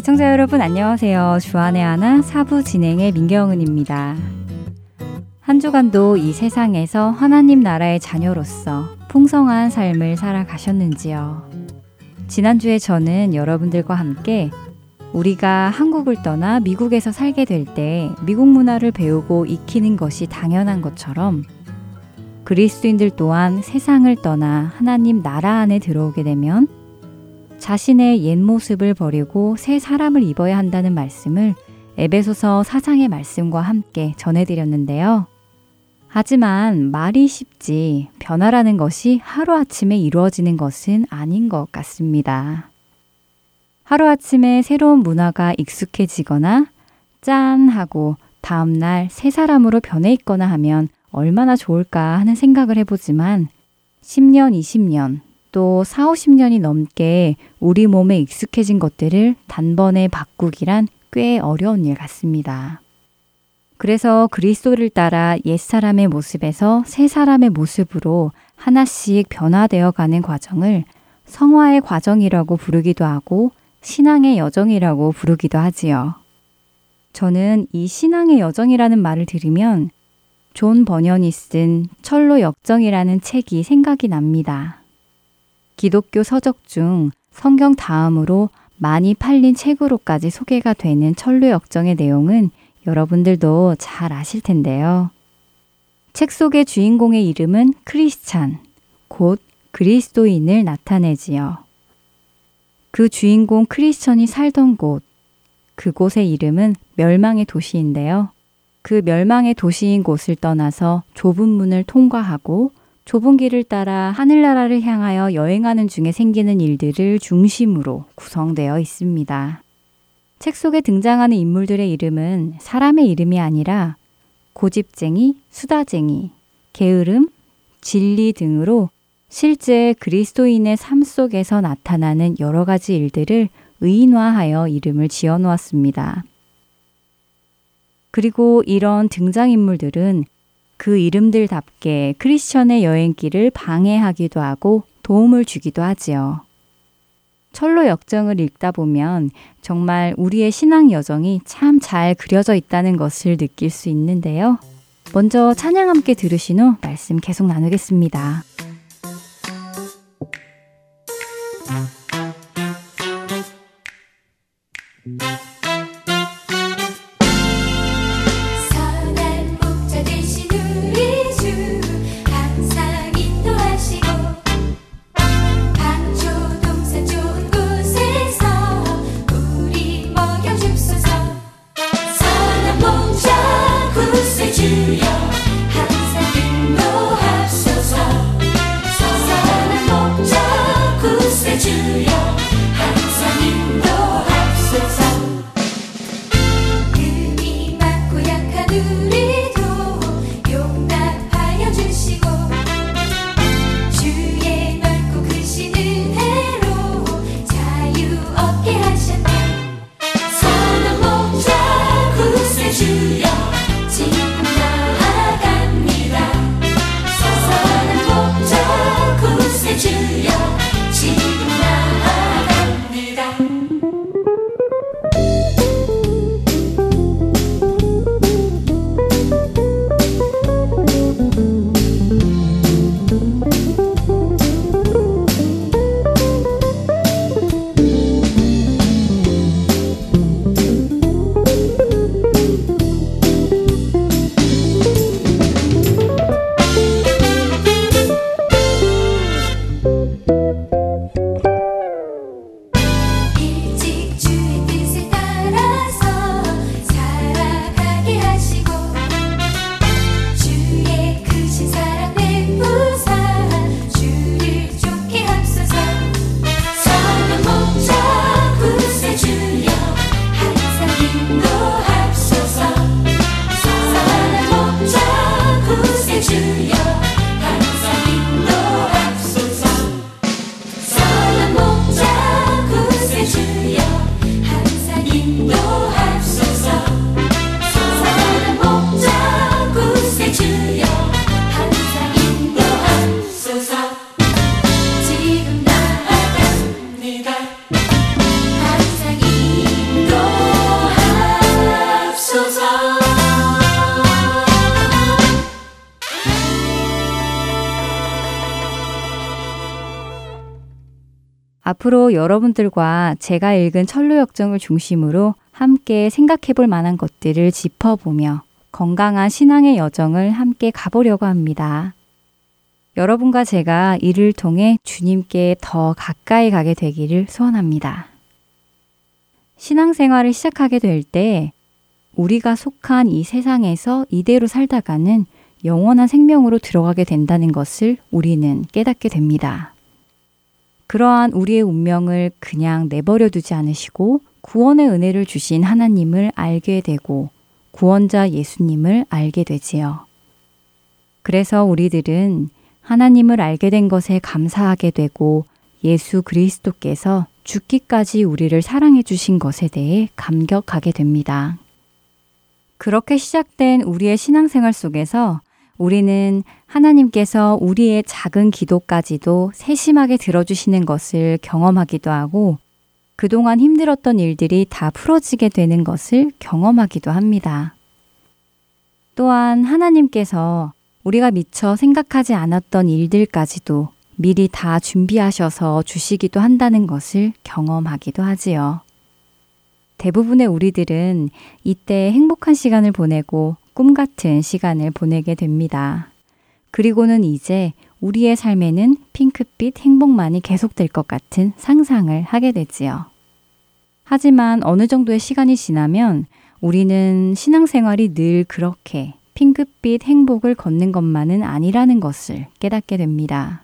애청자 여러분 안녕하세요. 주안의 하나 사부 진행의 민경은입니다. 한 주간도 이 세상에서 하나님 나라의 자녀로서 풍성한 삶을 살아가셨는지요. 지난주에 저는 여러분들과 함께 우리가 한국을 떠나 미국에서 살게 될 때 미국 문화를 배우고 익히는 것이 당연한 것처럼 그리스도인들 또한 세상을 떠나 하나님 나라 안에 들어오게 되면 자신의 옛 모습을 버리고 새 사람을 입어야 한다는 말씀을 에베소서 사장의 말씀과 함께 전해드렸는데요. 하지만 말이 쉽지 변화라는 것이 하루아침에 이루어지는 것은 아닌 것 같습니다. 하루아침에 새로운 문화가 익숙해지거나 짠 하고 다음날 새 사람으로 변해 있거나 하면 얼마나 좋을까 하는 생각을 해보지만 10년, 20년, 또 4, 50년이 넘게 우리 몸에 익숙해진 것들을 단번에 바꾸기란 꽤 어려운 일 같습니다. 그래서 그리스도를 따라 옛사람의 모습에서 새 사람의 모습으로 하나씩 변화되어 가는 과정을 성화의 과정이라고 부르기도 하고 신앙의 여정이라고 부르기도 하지요. 저는 이 신앙의 여정이라는 말을 들으면 존 번연이 쓴 천로 역정이라는 책이 생각이 납니다. 기독교 서적 중 성경 다음으로 많이 팔린 책으로까지 소개가 되는 천로 역정의 내용은 여러분들도 잘 아실 텐데요. 책 속의 주인공의 이름은 크리스찬, 곧 그리스도인을 나타내지요. 그 주인공 크리스천이 살던 곳, 그곳의 이름은 멸망의 도시인데요. 그 멸망의 도시인 곳을 떠나서 좁은 문을 통과하고 좁은 길을 따라 하늘나라를 향하여 여행하는 중에 생기는 일들을 중심으로 구성되어 있습니다. 책 속에 등장하는 인물들의 이름은 사람의 이름이 아니라 고집쟁이, 수다쟁이, 게으름, 진리 등으로 실제 그리스도인의 삶 속에서 나타나는 여러 가지 일들을 의인화하여 이름을 지어 놓았습니다. 그리고 이런 등장인물들은 그 이름들답게 크리스천의 여행길을 방해하기도 하고 도움을 주기도 하지요. 철로 역정을 읽다 보면 정말 우리의 신앙 여정이 참 잘 그려져 있다는 것을 느낄 수 있는데요. 먼저 찬양 함께 들으신 후 말씀 계속 나누겠습니다. 여러분들과 제가 읽은 철로 역정을 중심으로 함께 생각해 볼 만한 것들을 짚어보며 건강한 신앙의 여정을 함께 가보려고 합니다. 여러분과 제가 이를 통해 주님께 더 가까이 가게 되기를 소원합니다. 신앙생활을 시작하게 될 때 우리가 속한 이 세상에서 이대로 살다가는 영원한 생명으로 들어가게 된다는 것을 우리는 깨닫게 됩니다. 그러한 우리의 운명을 그냥 내버려 두지 않으시고 구원의 은혜를 주신 하나님을 알게 되고 구원자 예수님을 알게 되지요. 그래서 우리들은 하나님을 알게 된 것에 감사하게 되고 예수 그리스도께서 죽기까지 우리를 사랑해 주신 것에 대해 감격하게 됩니다. 그렇게 시작된 우리의 신앙생활 속에서 우리는 하나님께서 우리의 작은 기도까지도 세심하게 들어주시는 것을 경험하기도 하고 그동안 힘들었던 일들이 다 풀어지게 되는 것을 경험하기도 합니다. 또한 하나님께서 우리가 미처 생각하지 않았던 일들까지도 미리 다 준비하셔서 주시기도 한다는 것을 경험하기도 하지요. 대부분의 우리들은 이때 행복한 시간을 보내고 꿈 같은 시간을 보내게 됩니다. 그리고는 이제 우리의 삶에는 핑크빛 행복만이 계속될 것 같은 상상을 하게 되지요. 하지만 어느 정도의 시간이 지나면 우리는 신앙생활이 늘 그렇게 핑크빛 행복을 걷는 것만은 아니라는 것을 깨닫게 됩니다.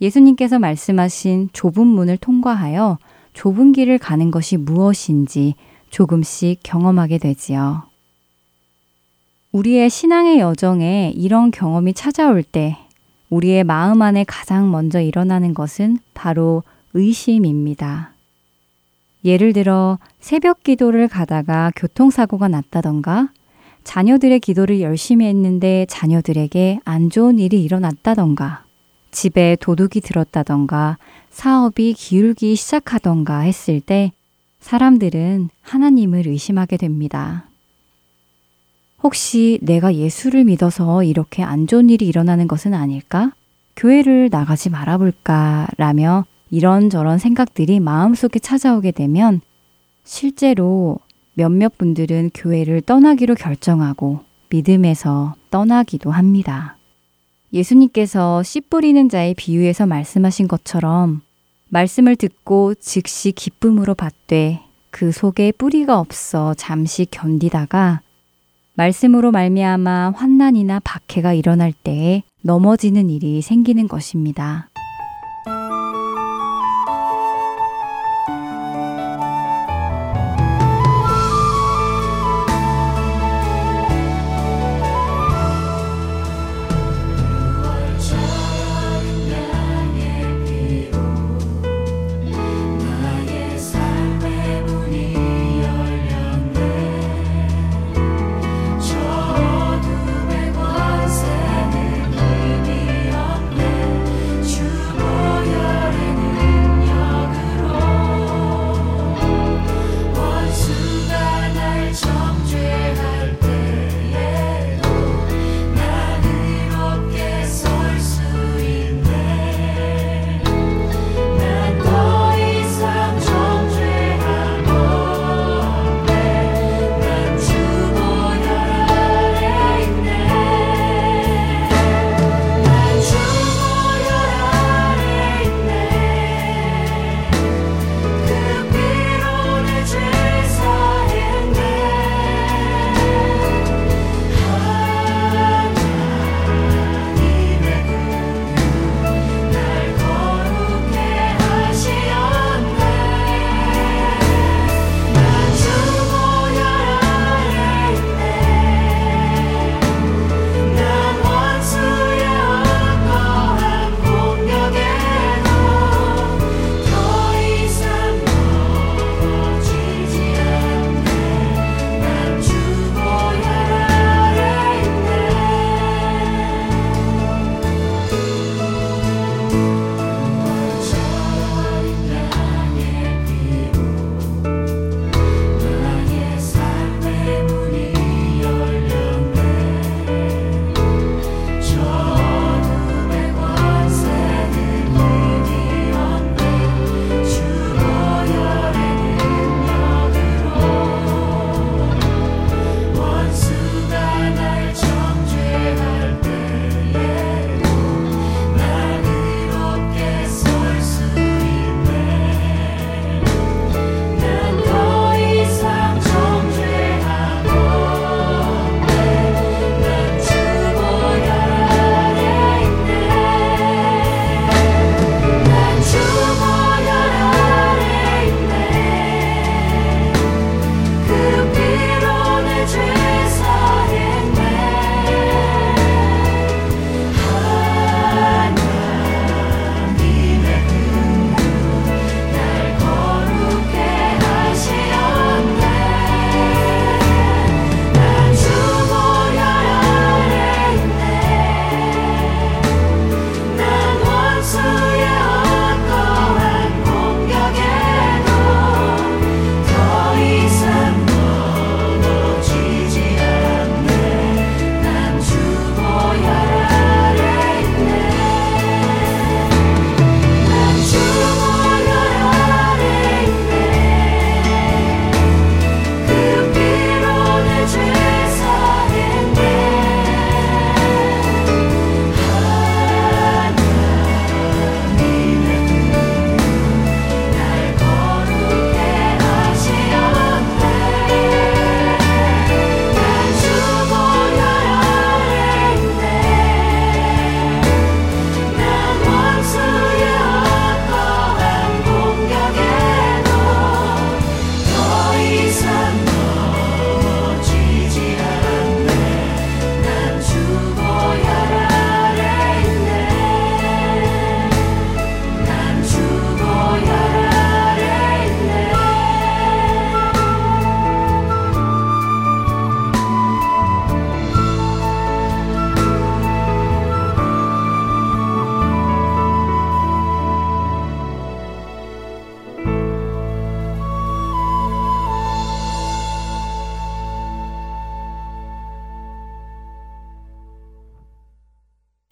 예수님께서 말씀하신 좁은 문을 통과하여 좁은 길을 가는 것이 무엇인지 조금씩 경험하게 되지요. 우리의 신앙의 여정에 이런 경험이 찾아올 때 우리의 마음 안에 가장 먼저 일어나는 것은 바로 의심입니다. 예를 들어 새벽 기도를 가다가 교통사고가 났다던가 자녀들의 기도를 열심히 했는데 자녀들에게 안 좋은 일이 일어났다던가 집에 도둑이 들었다던가 사업이 기울기 시작하던가 했을 때 사람들은 하나님을 의심하게 됩니다. 혹시 내가 예수를 믿어서 이렇게 안 좋은 일이 일어나는 것은 아닐까? 교회를 나가지 말아볼까? 라며 이런저런 생각들이 마음속에 찾아오게 되면 실제로 몇몇 분들은 교회를 떠나기로 결정하고 믿음에서 떠나기도 합니다. 예수님께서 씨 뿌리는 자의 비유에서 말씀하신 것처럼 말씀을 듣고 즉시 기쁨으로 받되 그 속에 뿌리가 없어 잠시 견디다가 말씀으로 말미암아 환난이나 박해가 일어날 때에 넘어지는 일이 생기는 것입니다.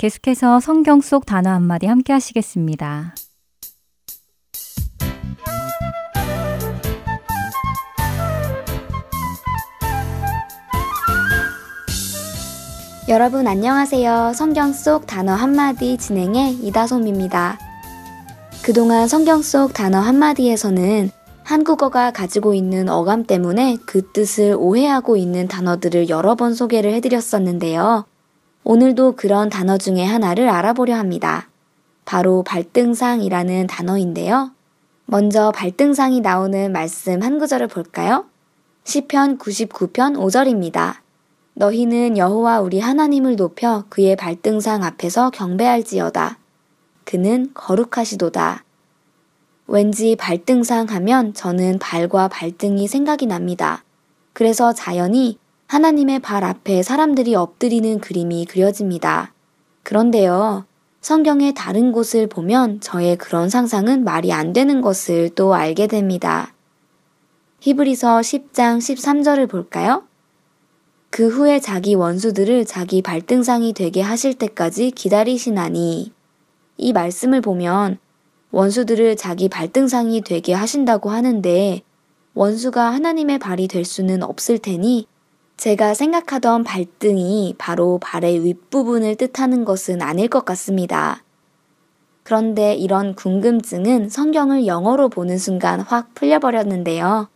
계속해서 성경 속 단어 한마디 함께 하시겠습니다. 여러분 안녕하세요. 성경 속 단어 한마디 진행의 이다솜입니다. 그동안 성경 속 단어 한마디에서는 한국어가 가지고 있는 어감 때문에 그 뜻을 오해하고 있는 단어들을 여러 번 소개를 해드렸었는데요. 오늘도 그런 단어 중에 하나를 알아보려 합니다. 바로 발등상이라는 단어인데요. 먼저 발등상이 나오는 말씀 한 구절을 볼까요? 시편 99편 5절입니다. 너희는 여호와 우리 하나님을 높여 그의 발등상 앞에서 경배할지어다. 그는 거룩하시도다. 왠지 발등상 하면 저는 발과 발등이 생각이 납니다. 그래서 자연히 하나님의 발 앞에 사람들이 엎드리는 그림이 그려집니다. 그런데요, 성경의 다른 곳을 보면 저의 그런 상상은 말이 안 되는 것을 또 알게 됩니다. 히브리서 10장 13절을 볼까요? 그 후에 자기 원수들을 자기 발등상이 되게 하실 때까지 기다리시나니 이 말씀을 보면 원수들을 자기 발등상이 되게 하신다고 하는데 원수가 하나님의 발이 될 수는 없을 테니 제가 생각하던 발등이 바로 발의 윗부분을 뜻하는 것은 아닐 것 같습니다. 그런데 이런 궁금증은 성경을 영어로 보는 순간 확 풀려버렸는데요.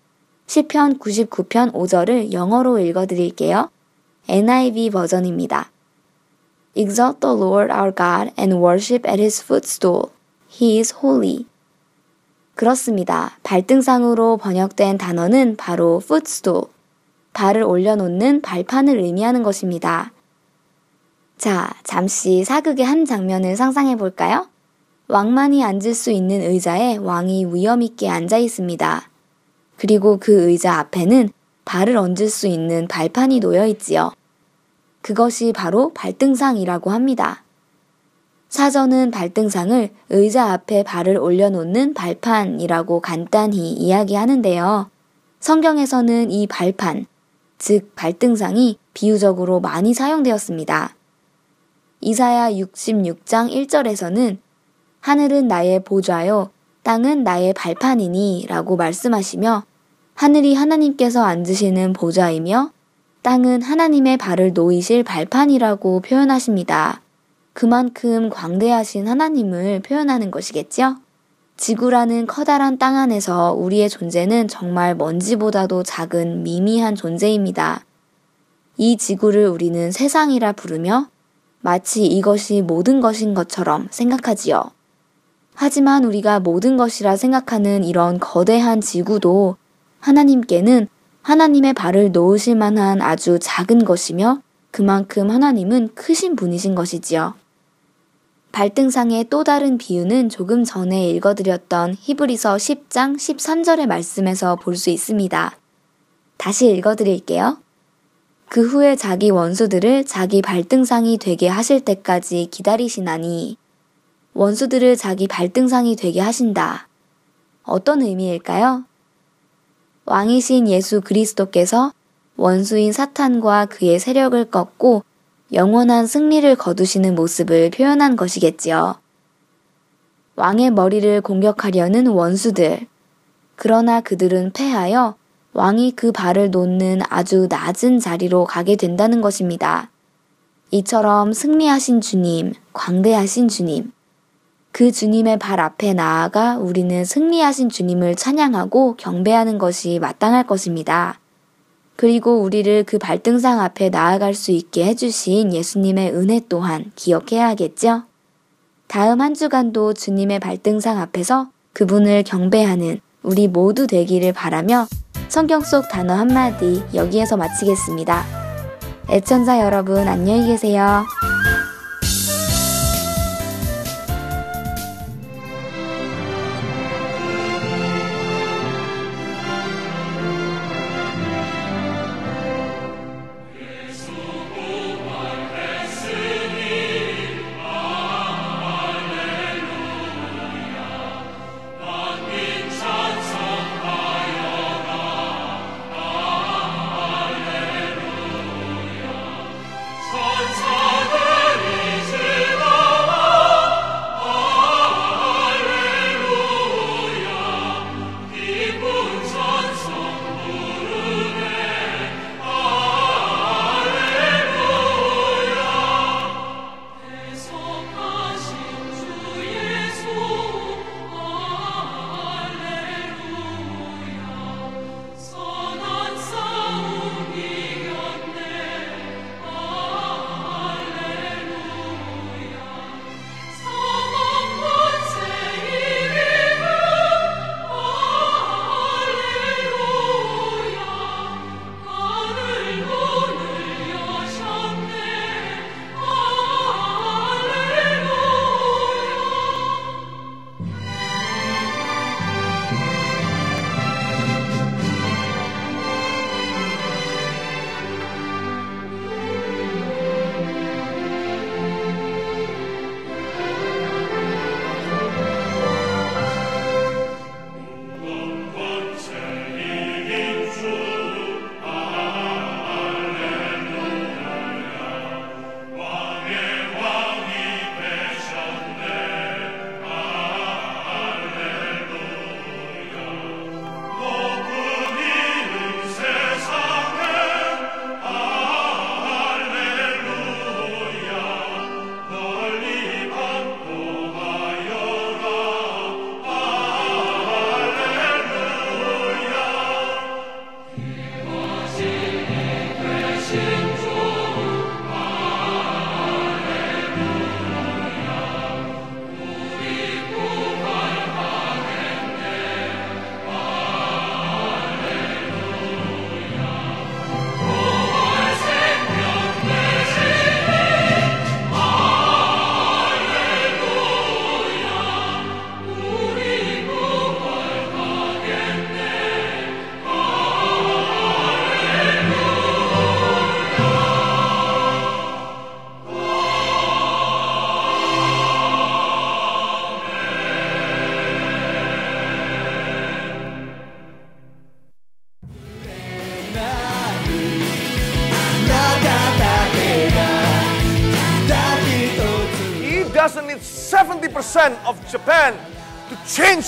시편 99편 5절을 영어로 읽어드릴게요. NIV 버전입니다. Exalt the Lord our God and worship at his footstool. He is holy. 그렇습니다. 발등상으로 번역된 단어는 바로 footstool. 발을 올려놓는 발판을 의미하는 것입니다. 자, 잠시 사극의 한 장면을 상상해 볼까요? 왕만이 앉을 수 있는 의자에 왕이 위험있게 앉아 있습니다. 그리고 그 의자 앞에는 발을 얹을 수 있는 발판이 놓여 있지요. 그것이 바로 발등상이라고 합니다. 사전은 발등상을 의자 앞에 발을 올려놓는 발판이라고 간단히 이야기하는데요. 성경에서는 이 발판, 즉 발등상이 비유적으로 많이 사용되었습니다. 이사야 66장 1절에서는 하늘은 나의 보좌요, 땅은 나의 발판이니 라고 말씀하시며 하늘이 하나님께서 앉으시는 보좌이며 땅은 하나님의 발을 놓이실 발판이라고 표현하십니다. 그만큼 광대하신 하나님을 표현하는 것이겠죠? 지구라는 커다란 땅 안에서 우리의 존재는 정말 먼지보다도 작은 미미한 존재입니다. 이 지구를 우리는 세상이라 부르며 마치 이것이 모든 것인 것처럼 생각하지요. 하지만 우리가 모든 것이라 생각하는 이런 거대한 지구도 하나님께는 하나님의 발을 놓으실 만한 아주 작은 것이며 그만큼 하나님은 크신 분이신 것이지요. 발등상의 또 다른 비유는 조금 전에 읽어드렸던 히브리서 10장 13절의 말씀에서 볼 수 있습니다. 다시 읽어드릴게요. 그 후에 자기 원수들을 자기 발등상이 되게 하실 때까지 기다리시나니 원수들을 자기 발등상이 되게 하신다. 어떤 의미일까요? 왕이신 예수 그리스도께서 원수인 사탄과 그의 세력을 꺾고 영원한 승리를 거두시는 모습을 표현한 것이겠지요. 왕의 머리를 공격하려는 원수들. 그러나 그들은 패하여 왕이 그 발을 놓는 아주 낮은 자리로 가게 된다는 것입니다. 이처럼 승리하신 주님, 광대하신 주님, 그 주님의 발 앞에 나아가 우리는 승리하신 주님을 찬양하고 경배하는 것이 마땅할 것입니다. 그리고 우리를 그 발등상 앞에 나아갈 수 있게 해주신 예수님의 은혜 또한 기억해야겠죠? 다음 한 주간도 주님의 발등상 앞에서 그분을 경배하는 우리 모두 되기를 바라며 성경 속 단어 한마디 여기에서 마치겠습니다. 애천자 여러분 안녕히 계세요.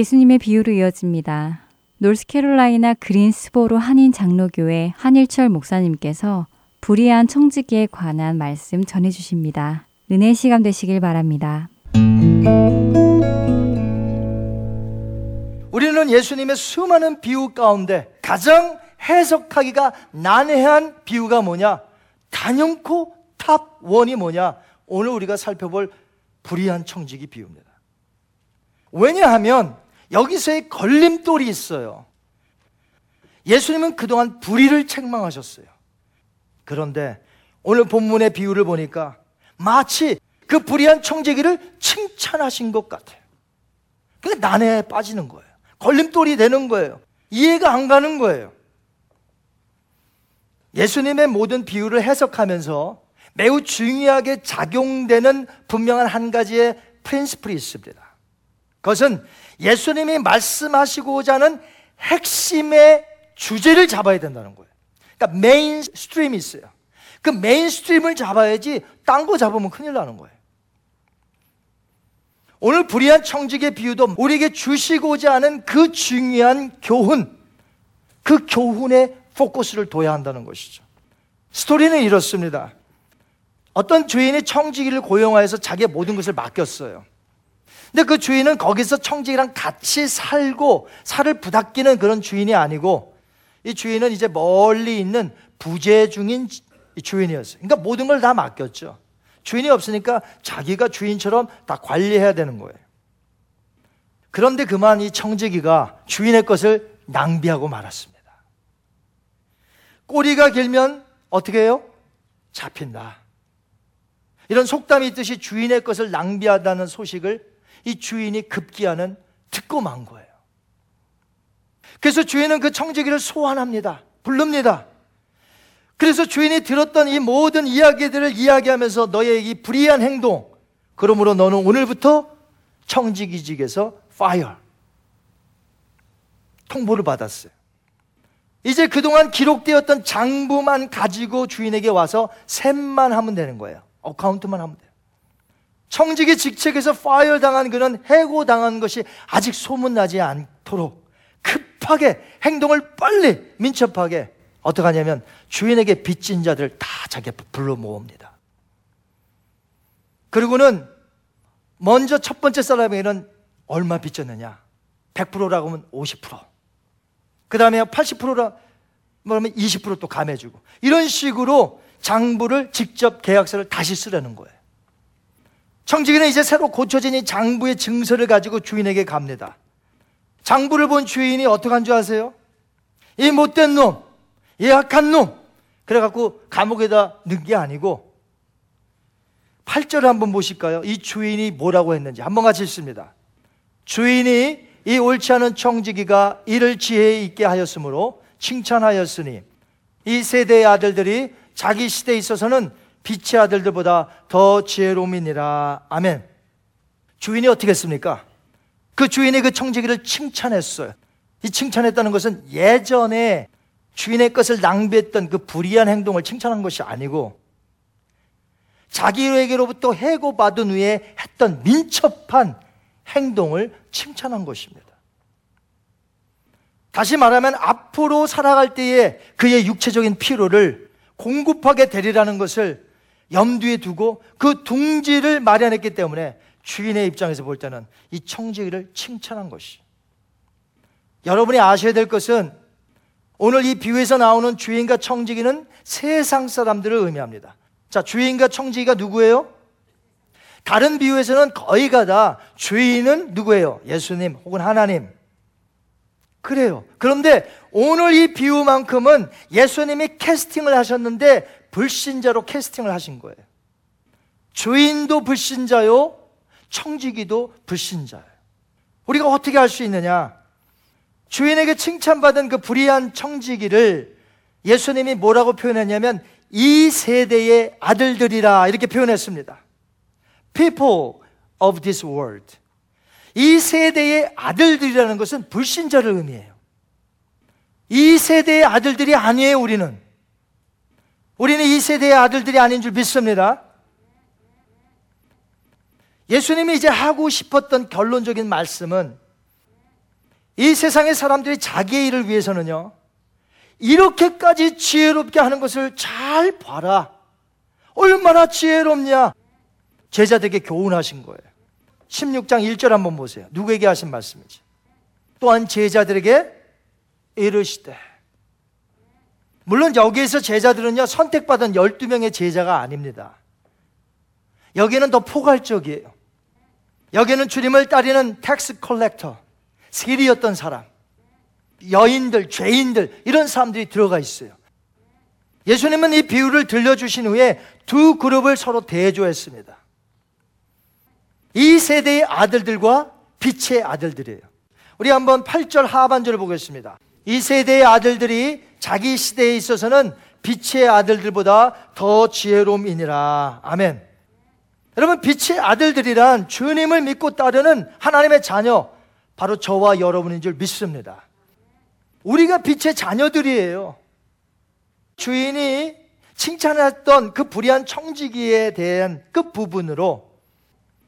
예수님의 비유로 이어집니다. 노스캐롤라이나 그린스보로 한인 장로교회 한일철 목사님께서 불의한 청지기에 관한 말씀 전해 주십니다. 은혜 시간 되시길 바랍니다. 우리는 예수님의 수많은 비유 가운데 가장 해석하기가 난해한 비유가 뭐냐? 단연코 top one이 뭐냐? 오늘 우리가 살펴볼 불의한 청지기 비유입니다. 왜냐하면 여기서의 걸림돌이 있어요. 예수님은 그동안 불의를 책망하셨어요. 그런데 오늘 본문의 비유를 보니까 마치 그 불의한 청지기를 칭찬하신 것 같아요. 그 난해에 빠지는 거예요. 걸림돌이 되는 거예요. 이해가 안 가는 거예요. 예수님의 모든 비유를 해석하면서 매우 중요하게 작용되는 분명한 한 가지의 principle이 있습니다. 그것은 예수님이 말씀하시고자 하는 핵심의 주제를 잡아야 된다는 거예요. 그러니까 mainstream이 있어요. 그 mainstream을 잡아야지 딴 거 잡으면 큰일 나는 거예요. 오늘 불의한 청지기 비유도 우리에게 주시고자 하는 그 중요한 교훈, 그 교훈에 포커스를 둬야 한다는 것이죠. 스토리는 이렇습니다. 어떤 주인이 청지기를 고용하여서 자기의 모든 것을 맡겼어요. 근데 그 주인은 거기서 청지기랑 같이 살고 살을 부닥기는 그런 주인이 아니고 이 주인은 이제 멀리 있는 부재 중인 주인이었어요. 그러니까 모든 걸 다 맡겼죠. 주인이 없으니까 자기가 주인처럼 다 관리해야 되는 거예요. 그런데 그만 이 청지기가 주인의 것을 낭비하고 말았습니다. 꼬리가 길면 어떻게 해요? 잡힌다. 이런 속담이 있듯이 주인의 것을 낭비하다는 소식을 이 주인이 급기야는 듣고 만 거예요. 그래서 주인은 그 청지기를 소환합니다. 부릅니다. 그래서 주인이 들었던 이 모든 이야기들을 이야기하면서 너의 이 불의한 행동, 그러므로 너는 오늘부터 청지기직에서 파이어 통보를 받았어요. 이제 그동안 기록되었던 장부만 가지고 주인에게 와서 셈만 하면 되는 거예요. 어카운트만 하면 돼요. 청지기 직책에서 파이어 당한 그는 해고당한 것이 아직 소문나지 않도록 급하게 행동을 빨리 민첩하게 어떻게 하냐면 주인에게 빚진 자들 다 자기 불러 모읍니다. 그리고는 먼저 첫 번째 사람에게는 얼마 빚졌느냐? 100%라고 하면 50%. 그 다음에 80%라 그러면 20%또 감해주고 이런 식으로 장부를 직접 계약서를 다시 쓰려는 거예요. 청지기는 이제 새로 고쳐진 이 장부의 증서를 가지고 주인에게 갑니다. 장부를 본 주인이 어떻게 한 줄 아세요? 이 못된 놈, 이 약한 놈. 그래갖고 감옥에다 넣은 게 아니고 8절을 한번 보실까요? 이 주인이 뭐라고 했는지 한번 같이 읽습니다. 주인이 이 옳지 않은 청지기가 이를 지혜 있게 하였으므로 칭찬하였으니 이 세대의 아들들이 자기 시대에 있어서는 빛의 아들들보다 더 지혜로움이니라. 아멘. 주인이 어떻게 했습니까? 그 주인이 그 청지기를 칭찬했어요. 이 칭찬했다는 것은 예전에 주인의 것을 낭비했던 그 불의한 행동을 칭찬한 것이 아니고 자기에게로부터 해고받은 후에 했던 민첩한 행동을 칭찬한 것입니다. 다시 말하면 앞으로 살아갈 때에 그의 육체적인 피로를 공급하게 되리라는 것을 염두에 두고 그 둥지를 마련했기 때문에 주인의 입장에서 볼 때는 이 청지기를 칭찬한 것이. 여러분이 아셔야 될 것은 오늘 이 비유에서 나오는 주인과 청지기는 세상 사람들을 의미합니다. 자, 주인과 청지기가 누구예요? 다른 비유에서는 거의가 다 주인은 누구예요? 예수님 혹은 하나님. 그래요. 그런데 오늘 이 비유만큼은 예수님이 캐스팅을 하셨는데 불신자로 캐스팅을 하신 거예요. 주인도 불신자요, 청지기도 불신자예요. 우리가 어떻게 할 수 있느냐? 주인에게 칭찬받은 그 불의한 청지기를 예수님이 뭐라고 표현했냐면 이 세대의 아들들이라 이렇게 표현했습니다. People of this world. 이 세대의 아들들이라는 것은 불신자를 의미해요. 이 세대의 아들들이 아니에요, 우리는. 우리는 이 세대의 아들들이 아닌 줄 믿습니다. 예수님이 이제 하고 싶었던 결론적인 말씀은 이 세상의 사람들이 자기의 일을 위해서는요, 이렇게까지 지혜롭게 하는 것을 잘 봐라. 얼마나 지혜롭냐. 제자들에게 교훈하신 거예요. 16장 1절 한번 보세요. 누구에게 하신 말씀이지? 또한 제자들에게 이르시되. 물론 여기에서 제자들은요, 선택받은 12명의 제자가 아닙니다. 여기는 더 포괄적이에요. 여기는 주님을 따르는 tax collector, 세리였던 사람, 여인들, 죄인들, 이런 사람들이 들어가 있어요. 예수님은 이 비유를 들려주신 후에 두 그룹을 서로 대조했습니다. 이 세대의 아들들과 빛의 아들들이에요. 우리 한번 8절 하반절을 보겠습니다. 이 세대의 아들들이 자기 시대에 있어서는 빛의 아들들보다 더 지혜로움이니라. 아멘. 여러분, 빛의 아들들이란 주님을 믿고 따르는 하나님의 자녀, 바로 저와 여러분인 줄 믿습니다. 우리가 빛의 자녀들이에요. 주인이 칭찬했던 그 불의한 청지기에 대한 그 부분으로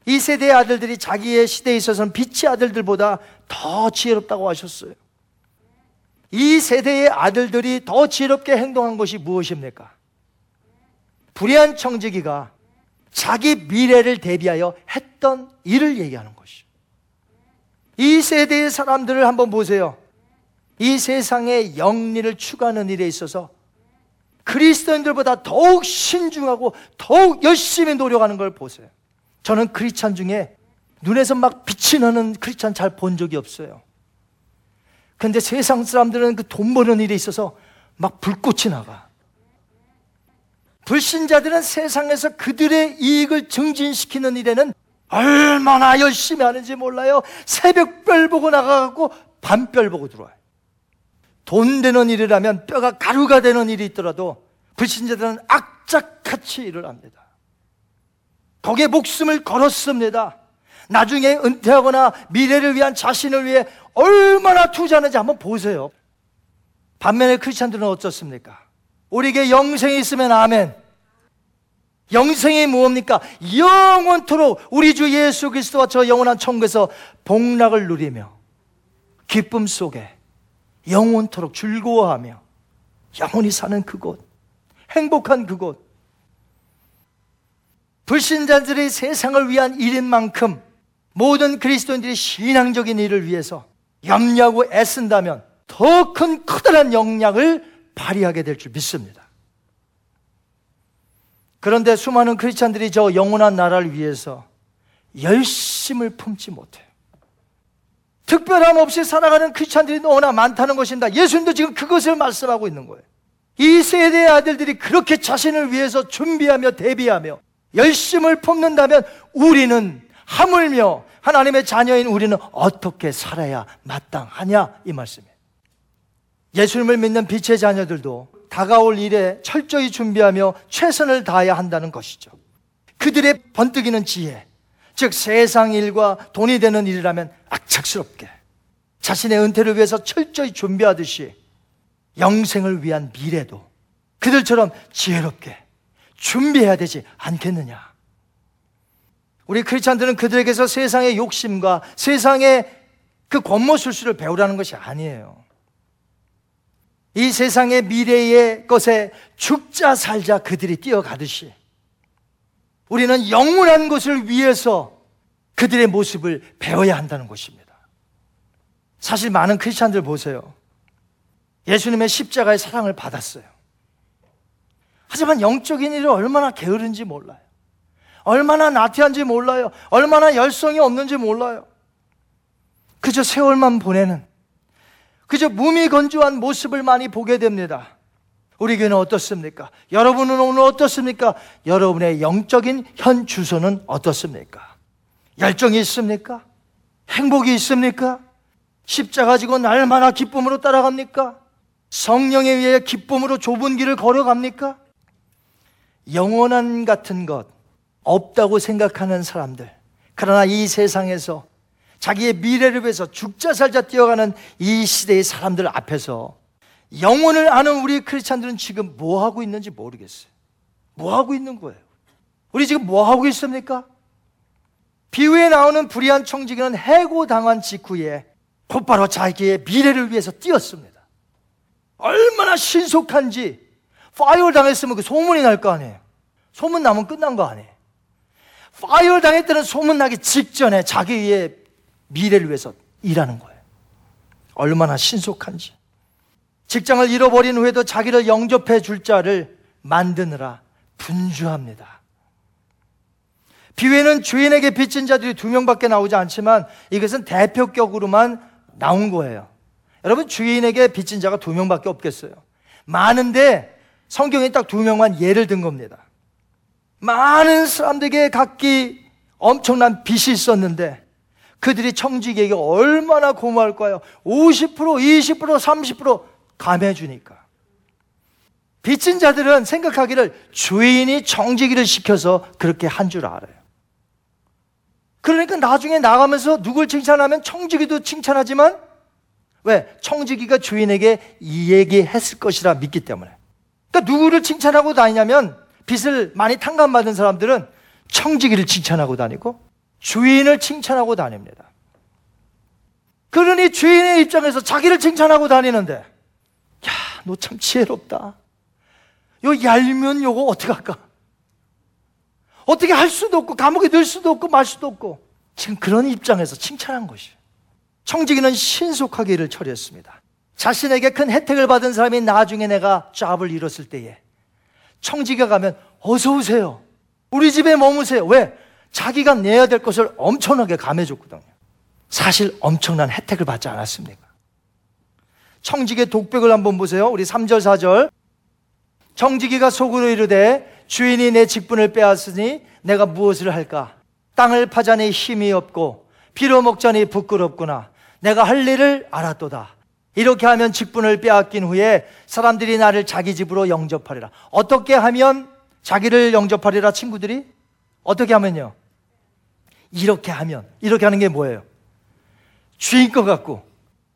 이 세대의 아들들이 자기의 시대에 있어서는 빛의 아들들보다 더 지혜롭다고 하셨어요. 이 세대의 아들들이 더 지혜롭게 행동한 것이 무엇입니까? 불의한 청지기가 자기 미래를 대비하여 했던 일을 얘기하는 것이죠. 이 세대의 사람들을 한번 보세요. 이 세상의 영리를 추구하는 일에 있어서 그리스도인들보다 더욱 신중하고 더욱 열심히 노력하는 걸 보세요. 저는 크리스찬 중에 눈에서 막 빛이 나는 크리스찬 잘 본 적이 없어요. 근데 세상 사람들은 그 돈 버는 일에 있어서 막 불꽃이 나가. 불신자들은 세상에서 그들의 이익을 증진시키는 일에는 얼마나 열심히 하는지 몰라요. 새벽별 보고 나가고 밤별 보고 들어와요. 돈 되는 일이라면 뼈가 가루가 되는 일이 있더라도 불신자들은 악착같이 일을 합니다. 거기에 목숨을 걸었습니다. 나중에 은퇴하거나 미래를 위한 자신을 위해 얼마나 투자하는지 한번 보세요. 반면에 크리스찬들은 어떻습니까? 우리에게 영생이 있으면 아멘. 영생이 무엇입니까? 영원토록 우리 주 예수 그리스도와 저 영원한 천국에서 복락을 누리며 기쁨 속에 영원토록 즐거워하며 영원히 사는 그곳, 행복한 그곳. 불신자들의 세상을 위한 일인 만큼 모든 그리스도인들이 신앙적인 일을 위해서 염려하고 애쓴다면 더 큰 커다란 영향을 발휘하게 될 줄 믿습니다. 그런데 수많은 크리스찬들이 저 영원한 나라를 위해서 열심을 품지 못해요. 특별함 없이 살아가는 크리스찬들이 너무나 많다는 것입니다. 예수님도 지금 그것을 말씀하고 있는 거예요. 이 세대의 아들들이 그렇게 자신을 위해서 준비하며 대비하며 열심을 품는다면 우리는 하물며 하나님의 자녀인 우리는 어떻게 살아야 마땅하냐 이 말씀이에요. 예수님을 믿는 빛의 자녀들도 다가올 일에 철저히 준비하며 최선을 다해야 한다는 것이죠. 그들의 번뜩이는 지혜, 즉 세상 일과 돈이 되는 일이라면 악착스럽게 자신의 은퇴를 위해서 철저히 준비하듯이 영생을 위한 미래도 그들처럼 지혜롭게 준비해야 되지 않겠느냐. 우리 크리스찬들은 그들에게서 세상의 욕심과 세상의 그 권모술수를 배우라는 것이 아니에요. 이 세상의 미래의 것에 죽자 살자 그들이 뛰어가듯이 우리는 영원한 것을 위해서 그들의 모습을 배워야 한다는 것입니다. 사실 많은 크리스찬들 보세요. 예수님의 십자가의 사랑을 받았어요. 하지만 영적인 일을 얼마나 게으른지 몰라요. 얼마나 나태한지 몰라요. 얼마나 열성이 없는지 몰라요. 그저 세월만 보내는 그저 무미건조한 모습을 많이 보게 됩니다. 우리 교회는 어떻습니까? 여러분은 오늘 어떻습니까? 여러분의 영적인 현 주소는 어떻습니까? 열정이 있습니까? 행복이 있습니까? 십자가 지고 날마다 기쁨으로 따라갑니까? 성령에 의해 기쁨으로 좁은 길을 걸어갑니까? 영원한 같은 것 없다고 생각하는 사람들. 그러나 이 세상에서 자기의 미래를 위해서 죽자 살자 뛰어가는 이 시대의 사람들 앞에서 영혼을 아는 우리 크리스찬들은 지금 뭐 하고 있는지 모르겠어요. 뭐 하고 있는 거예요? 우리 지금 뭐 하고 있습니까? 비유에 나오는 불의한 청지기는 해고당한 직후에 곧바로 자기의 미래를 위해서 뛰었습니다. 얼마나 신속한지 fire 당했으면 그 소문이 날 거 아니에요. 소문 나면 끝난 거 아니에요. fire 당했다는 소문 나기 직전에 자기의 미래를 위해서 일하는 거예요. 얼마나 신속한지. 직장을 잃어버린 후에도 자기를 영접해 줄 자를 만드느라 분주합니다. 비유에는 주인에게 빚진 자들이 두 명밖에 나오지 않지만 이것은 대표격으로만 나온 거예요. 여러분 주인에게 빚진 자가 두 명밖에 없겠어요. 많은데 성경에 딱 두 명만 예를 든 겁니다. 많은 사람들에게 각기 엄청난 빚이 있었는데 그들이 청지기에게 얼마나 고마울까요? 50%, 20%, 30% 감해주니까. 빚진 자들은 생각하기를 주인이 청지기를 시켜서 그렇게 한 줄 알아요. 그러니까 나중에 나가면서 누굴 칭찬하면 청지기도 칭찬하지만 왜? 청지기가 주인에게 이 얘기 했을 것이라 믿기 때문에. 그러니까 누구를 칭찬하고 다니냐면 빚을 많이 탕감받은 사람들은 청지기를 칭찬하고 다니고 주인을 칭찬하고 다닙니다. 그러니 주인의 입장에서 자기를 칭찬하고 다니는데, 야, 너 참 지혜롭다. 요 얄면 요거 어떡할까? 어떻게 할 수도 없고, 감옥에 넣을 수도 없고, 말 수도 없고. 지금 그런 입장에서 칭찬한 것이. 청지기는 신속하게 일을 처리했습니다. 자신에게 큰 혜택을 받은 사람이 나중에 내가 잡을 잃었을 때에 청지기가 가면 어서 오세요. 우리 집에 머무세요. 왜? 자기가 내야 될 것을 엄청나게 감해줬거든요. 사실 엄청난 혜택을 받지 않았습니까? 청지기의 독백을 한번 보세요. 우리 3절, 4절. 청지기가 속으로 이르되 주인이 내 직분을 빼앗으니 내가 무엇을 할까? 땅을 파자니 힘이 없고 피로 먹자니 부끄럽구나. 내가 할 일을 알았도다. 이렇게 하면 직분을 빼앗긴 후에 사람들이 나를 자기 집으로 영접하리라. 어떻게 하면 자기를 영접하리라 친구들이? 어떻게 하면요? 이렇게 하면 이렇게 하는 게 뭐예요? 주인 것 같고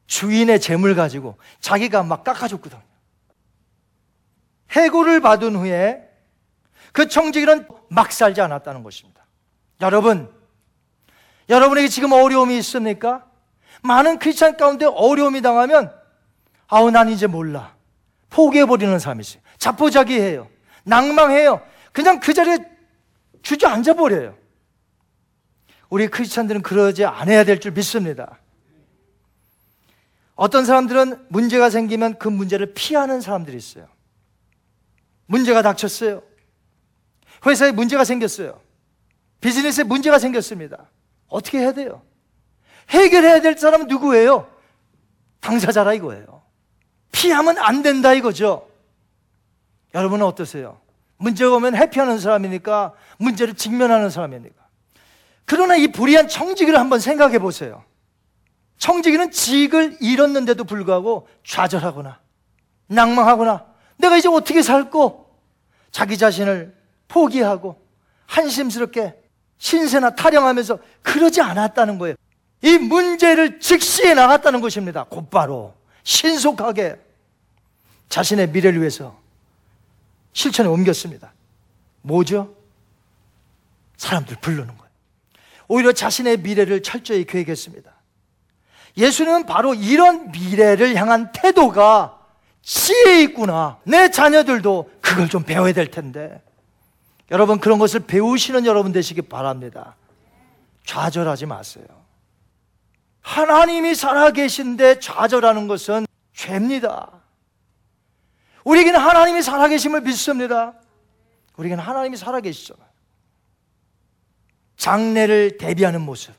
주인의 재물 가지고 자기가 막 깎아줬거든요. 해고를 받은 후에 그 청지기는 막 살지 않았다는 것입니다. 여러분, 여러분에게 지금 어려움이 있습니까? 많은 크리스찬 가운데 어려움이 당하면 아우 난 이제 몰라. 포기해버리는 있어요. 자포자기해요. 낭망해요. 그냥 그 자리에 주저앉아 버려요. 우리 크리스찬들은 그러지 않아야 될 줄 믿습니다. 어떤 사람들은 문제가 생기면 그 문제를 피하는 사람들이 있어요. 문제가 닥쳤어요. 회사에 문제가 생겼어요. 비즈니스에 문제가 생겼습니다. 어떻게 해야 돼요? 해결해야 될 사람은 누구예요? 당사자라 이거예요. 피하면 안 된다 이거죠. 여러분은 어떠세요? 문제가 오면 회피하는 사람이니까 문제를 직면하는 사람입니까? 그러나 이 불의한 청지기를 한번 생각해 보세요. 청지기는 직을 잃었는데도 불구하고 좌절하거나 낭망하거나 내가 이제 어떻게 살고 자기 자신을 포기하고 한심스럽게 신세나 타령하면서 그러지 않았다는 거예요. 이 문제를 직시해 나갔다는 것입니다. 곧바로 신속하게 자신의 미래를 위해서 실천에 옮겼습니다. 뭐죠? 사람들 부르는 거예요. 오히려 자신의 미래를 철저히 계획했습니다. 예수님은 바로 이런 미래를 향한 태도가 지혜 있구나. 내 자녀들도 그걸 좀 배워야 될 텐데. 여러분, 그런 것을 배우시는 여러분 되시기 바랍니다. 좌절하지 마세요. 하나님이 살아계신데 좌절하는 것은 죄입니다. 우리에게는 하나님이 살아계심을 믿습니다. 우리에게는 하나님이 살아계시잖아요. 장래를 대비하는 모습.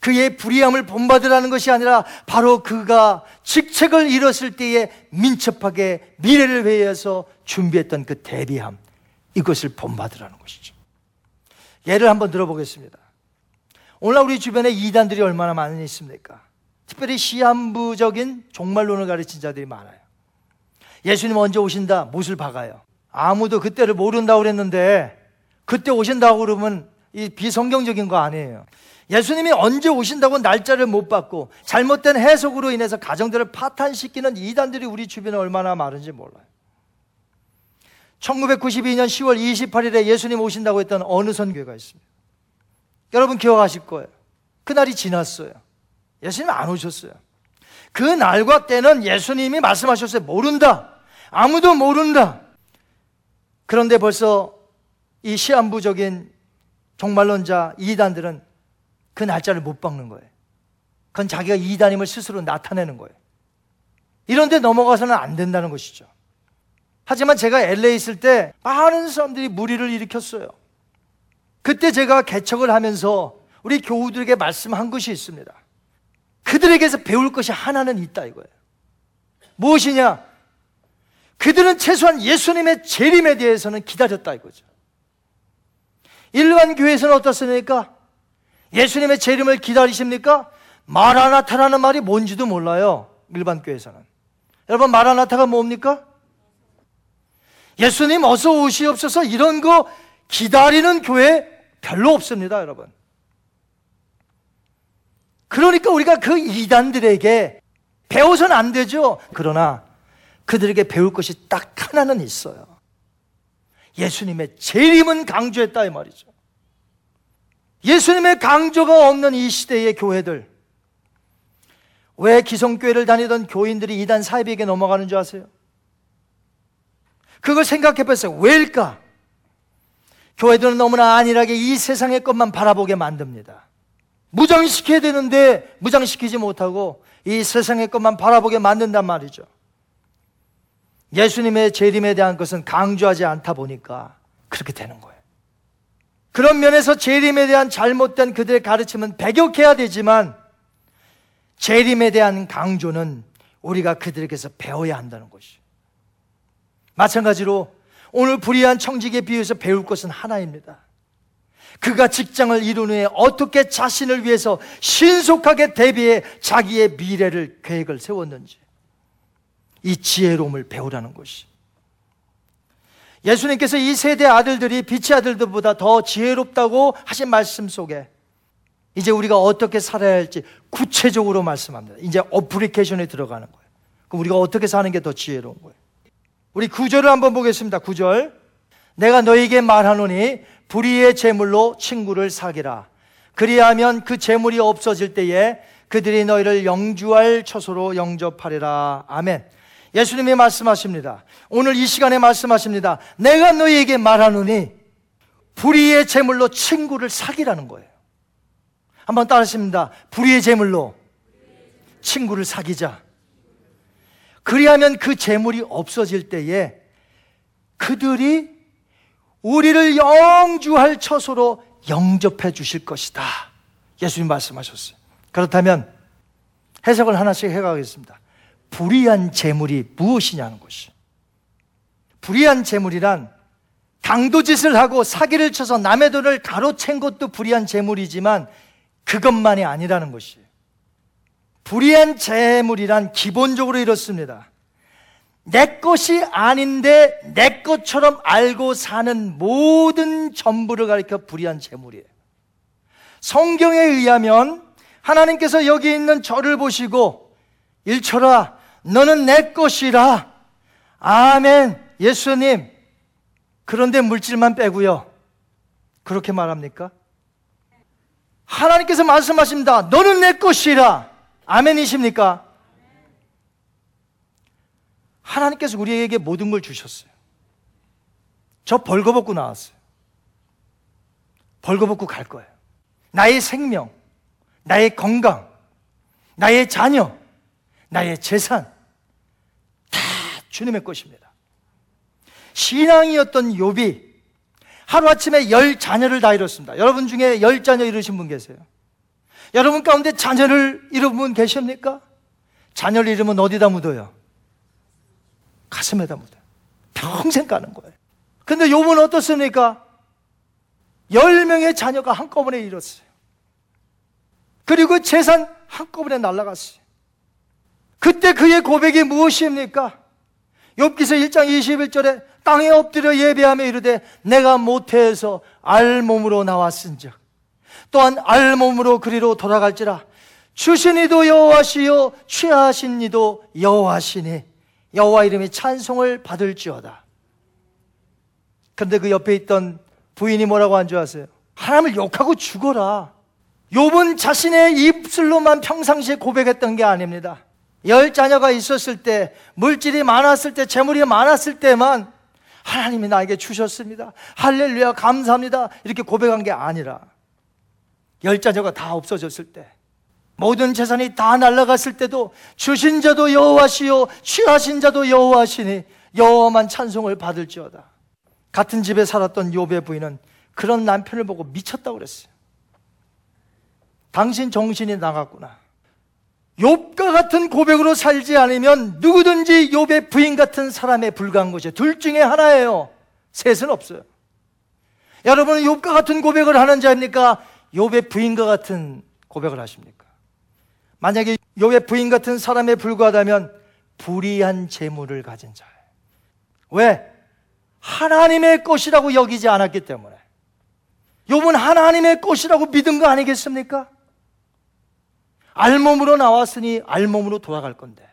그의 불의함을 본받으라는 것이 아니라 바로 그가 직책을 잃었을 때에 민첩하게 미래를 위해서 준비했던 그 대비함. 이것을 본받으라는 것이죠. 예를 한번 들어보겠습니다. 오늘날 우리 주변에 이단들이 얼마나 많이 있습니까? 특별히 시한부적인 종말론을 가르친 자들이 많아요. 예수님 언제 오신다? 못을 박아요. 아무도 그때를 모른다고 그랬는데 그때 오신다고 그러면 이 비성경적인 거 아니에요. 예수님이 언제 오신다고 날짜를 못 받고 잘못된 해석으로 인해서 가정들을 파탄시키는 이단들이 우리 주변에 얼마나 많은지 몰라요. 1992년 10월 28일에 예수님 오신다고 했던 어느 선교가 있습니다. 여러분 기억하실 거예요. 그날이 지났어요. 예수님 안 오셨어요. 그 날과 때는 예수님이 말씀하셨어요. 모른다. 아무도 모른다. 그런데 벌써 이 시한부적인 종말론자 이단들은 그 날짜를 못 박는 거예요. 그건 자기가 이단임을 스스로 나타내는 거예요. 이런데 넘어가서는 안 된다는 것이죠. 하지만 제가 LA 있을 때 많은 사람들이 무리를 일으켰어요. 그때 제가 개척을 하면서 우리 교우들에게 말씀한 것이 있습니다. 그들에게서 배울 것이 하나는 있다 이거예요. 무엇이냐? 그들은 최소한 예수님의 재림에 대해서는 기다렸다 이거죠. 일반 교회에서는 어떻습니까? 예수님의 재림을 기다리십니까? 마라나타라는 말이 뭔지도 몰라요. 일반 교회에서는. 여러분 마라나타가 뭡니까? 예수님 어서 오시옵소서 이런 거 기다리는 교회 별로 없습니다, 여러분. 그러니까 우리가 그 이단들에게 배워서는 안 되죠. 그러나 그들에게 배울 것이 딱 하나는 있어요. 예수님의 재림은 강조했다 이 말이죠. 예수님의 강조가 없는 이 시대의 교회들 왜 기성교회를 다니던 교인들이 이단 사이비에게 넘어가는 줄 아세요? 그걸 생각해 봤어요. 왜일까? 교회들은 너무나 안일하게 이 세상의 것만 바라보게 만듭니다. 무장시켜야 되는데 무장시키지 못하고 이 세상의 것만 바라보게 만든단 말이죠. 예수님의 재림에 대한 것은 강조하지 않다 보니까 그렇게 되는 거예요. 그런 면에서 재림에 대한 잘못된 그들의 가르침은 배격해야 되지만 재림에 대한 강조는 우리가 그들에게서 배워야 한다는 것이죠. 마찬가지로 오늘 불의한 청직에 비유해서 배울 것은 하나입니다. 그가 직장을 이룬 후에 어떻게 자신을 위해서 신속하게 대비해 자기의 미래를 계획을 세웠는지 이 지혜로움을 배우라는 것이. 예수님께서 이 세대 아들들이 빛의 아들들보다 더 지혜롭다고 하신 말씀 속에 이제 우리가 어떻게 살아야 할지 구체적으로 말씀합니다. 이제 어플리케이션에 들어가는 거예요. 그럼 우리가 어떻게 사는 게 더 지혜로운 거예요. 우리 구절을 한번 보겠습니다. 구절. 내가 너에게 말하노니 불의의 재물로 친구를 사기라. 그리하면 그 재물이 없어질 때에 그들이 너희를 영주할 처소로 영접하리라. 아멘. 예수님이 말씀하십니다. 오늘 이 시간에 말씀하십니다. 내가 너희에게 말하노니 불의의 재물로 친구를 사기라는 거예요. 한번 따라하십니다. 불의의 재물로 친구를 사귀자. 그리하면 그 재물이 없어질 때에 그들이 우리를 영주할 처소로 영접해 주실 것이다. 예수님 말씀하셨어요. 그렇다면 해석을 하나씩 해가겠습니다. 불의한 재물이 무엇이냐는 것이. 불의한 재물이란 강도짓을 하고 사기를 쳐서 남의 돈을 가로챈 것도 불의한 재물이지만 그것만이 아니라는 것이. 불의한 재물이란 기본적으로 이렇습니다. 내 것이 아닌데 내 것처럼 알고 사는 모든 전부를 가리켜 불의한 재물이에요. 성경에 의하면 하나님께서 여기 있는 저를 보시고 일철아 너는 내 것이라 아멘, 예수님. 그런데 물질만 빼고요. 그렇게 말합니까? 하나님께서 말씀하십니다. 너는 내 것이라. 아멘이십니까? 하나님께서 우리에게 모든 걸 주셨어요. 저 벌거벗고 나왔어요. 벌거벗고 갈 거예요. 나의 생명, 나의 건강, 나의 자녀, 나의 재산, 다 주님의 것입니다. 신앙이었던 욥이 하루아침에 열 자녀를 다 잃었습니다. 여러분 중에 열 자녀 잃으신 분 계세요? 여러분 가운데 자녀를 잃은 분 계십니까? 자녀를 잃으면 어디다 묻어요? 가슴에다 묻어요. 평생 가는 거예요. 근데 욥은 어떻습니까? 열 명의 자녀가 한꺼번에 잃었어요. 그리고 재산 한꺼번에 날라갔어요. 그때 그의 고백이 무엇입니까? 욥기서 1장 21절에 땅에 엎드려 예배하며 이르되 내가 모태에서 알몸으로 나왔은즉 또한 알몸으로 그리로 돌아갈지라 주신 이도 여호와시요 취하신 이도 여호와시니 여호와 이름이 찬송을 받을지어다. 그런데 그 옆에 있던 부인이 뭐라고 한 줄 아세요? 하나님을 욕하고 죽어라. 욥은 자신의 입술로만 평상시에 고백했던 게 아닙니다. 열 자녀가 있었을 때, 물질이 많았을 때, 재물이 많았을 때만 하나님이 나에게 주셨습니다. 할렐루야, 감사합니다. 이렇게 고백한 게 아니라, 열 자녀가 다 없어졌을 때, 모든 재산이 다 날아갔을 때도 주신 자도 여호와시요 취하신 자도 여호와시니 여호와만 찬송을 받을지어다. 같은 집에 살았던 욥의 부인은 그런 남편을 보고 미쳤다고 그랬어요. 당신 정신이 나갔구나. 욥과 같은 고백으로 살지 않으면 누구든지 욥의 부인 같은 사람에 불과한 것이에요. 둘 중에 하나예요. 셋은 없어요. 여러분은 욥과 같은 고백을 하는 자입니까? 욥의 부인과 같은 고백을 하십니까? 만약에 욥의 부인 같은 사람에 불과하다면 불의한 재물을 가진 자예요. 왜? 하나님의 것이라고 여기지 않았기 때문에. 욥은 하나님의 것이라고 믿은 거 아니겠습니까? 알몸으로 나왔으니 알몸으로 돌아갈 건데.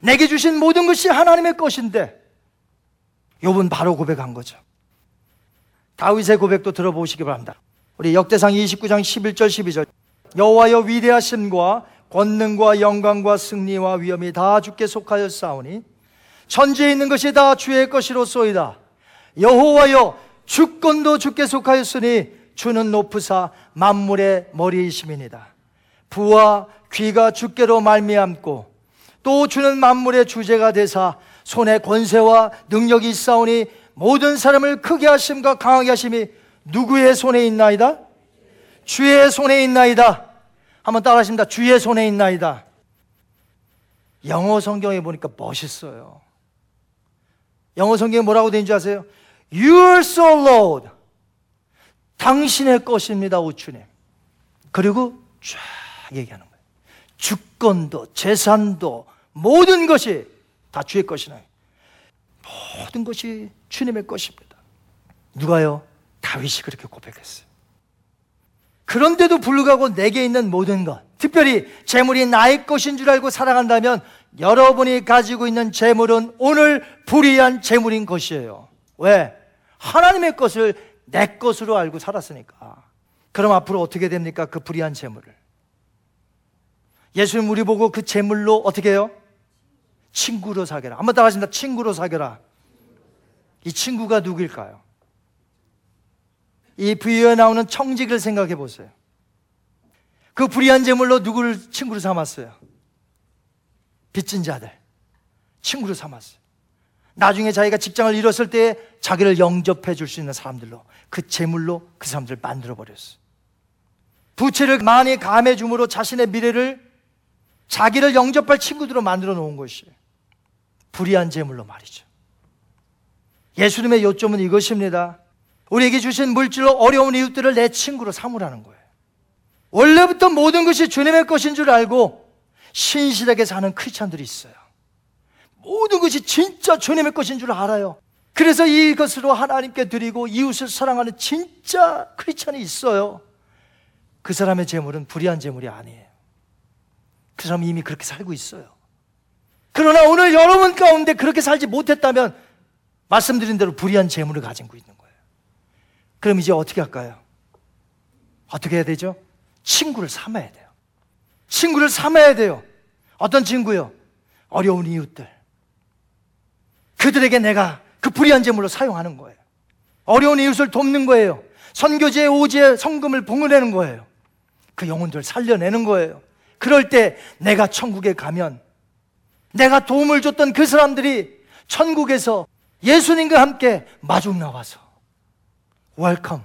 내게 주신 모든 것이 하나님의 것인데. 욥은 바로 고백한 거죠. 다윗의 고백도 들어보시기 바랍니다. 우리 역대상 29장 11절 12절. 여호와여 위대하심과 권능과 영광과 승리와 위엄이 다 주께 속하였사오니 천지에 있는 것이 다 주의 것이로소이다. 여호와여 주권도 주께 속하였으니 주는 높으사 만물의 머리이심이니다. 부와 귀가 주께로 말미암고 또 주는 만물의 주제가 되사 손에 권세와 능력이 있사오니 모든 사람을 크게 하심과 강하게 하심이 누구의 손에 있나이다? 주의 손에 있나이다. 한번 따라하십니다. 주의 손에 있나이다. 영어 성경에 보니까 멋있어요. 영어 성경에 뭐라고 되는 줄 아세요? Your soul, Lord. 당신의 것입니다, 우주님. 그리고 쫙 얘기하는 거예요. 주권도, 재산도, 모든 것이 다 주의 것이나 모든 것이 주님의 것입니다. 누가요? 다윗이 그렇게 고백했어요. 그런데도 불구하고 내게 있는 모든 것, 특별히 재물이 나의 것인 줄 알고 살아간다면 여러분이 가지고 있는 재물은 오늘 불의한 재물인 것이에요. 왜? 하나님의 것을 내 것으로 알고 살았으니까. 그럼 앞으로 어떻게 됩니까? 그 불의한 재물을. 예수님 우리 보고 그 재물로 어떻게 해요? 친구로 사겨라. 한번 따라하십니다. 친구로 사겨라. 이 친구가 누구일까요? 이 부유에 나오는 청직을 생각해 보세요. 그 불의한 재물로 누구를 친구로 삼았어요? 빚진 자들. 친구로 삼았어요. 나중에 자기가 직장을 잃었을 때 자기를 영접해 줄 수 있는 사람들로 그 재물로 그 사람들을 만들어 버렸어요. 부채를 많이 감해 줌으로 자신의 미래를 자기를 영접할 친구들로 만들어 놓은 것이에요. 불의한 재물로 말이죠. 예수님의 요점은 이것입니다. 우리에게 주신 물질로 어려운 이웃들을 내 친구로 삼으라는 거예요. 원래부터 모든 것이 주님의 것인 줄 알고 신실하게 사는 크리스찬들이 있어요. 모든 것이 진짜 주님의 것인 줄 알아요. 그래서 이것으로 하나님께 드리고 이웃을 사랑하는 진짜 크리스찬이 있어요. 그 사람의 재물은 불의한 재물이 아니에요. 그 사람은 이미 그렇게 살고 있어요. 그러나 오늘 여러분 가운데 그렇게 살지 못했다면 말씀드린 대로 불의한 재물을 가지고 있는 거예요. 그럼 이제 어떻게 할까요? 어떻게 해야 되죠? 친구를 삼아야 돼요. 친구를 삼아야 돼요. 어떤 친구요? 어려운 이웃들. 그들에게 내가 그 불의한 재물로 사용하는 거예요. 어려운 이웃을 돕는 거예요. 선교제 오제 성금을 봉헌하는 거예요. 그 영혼들 살려내는 거예요. 그럴 때 내가 천국에 가면 내가 도움을 줬던 그 사람들이 천국에서 예수님과 함께 마중 나와서 Welcome,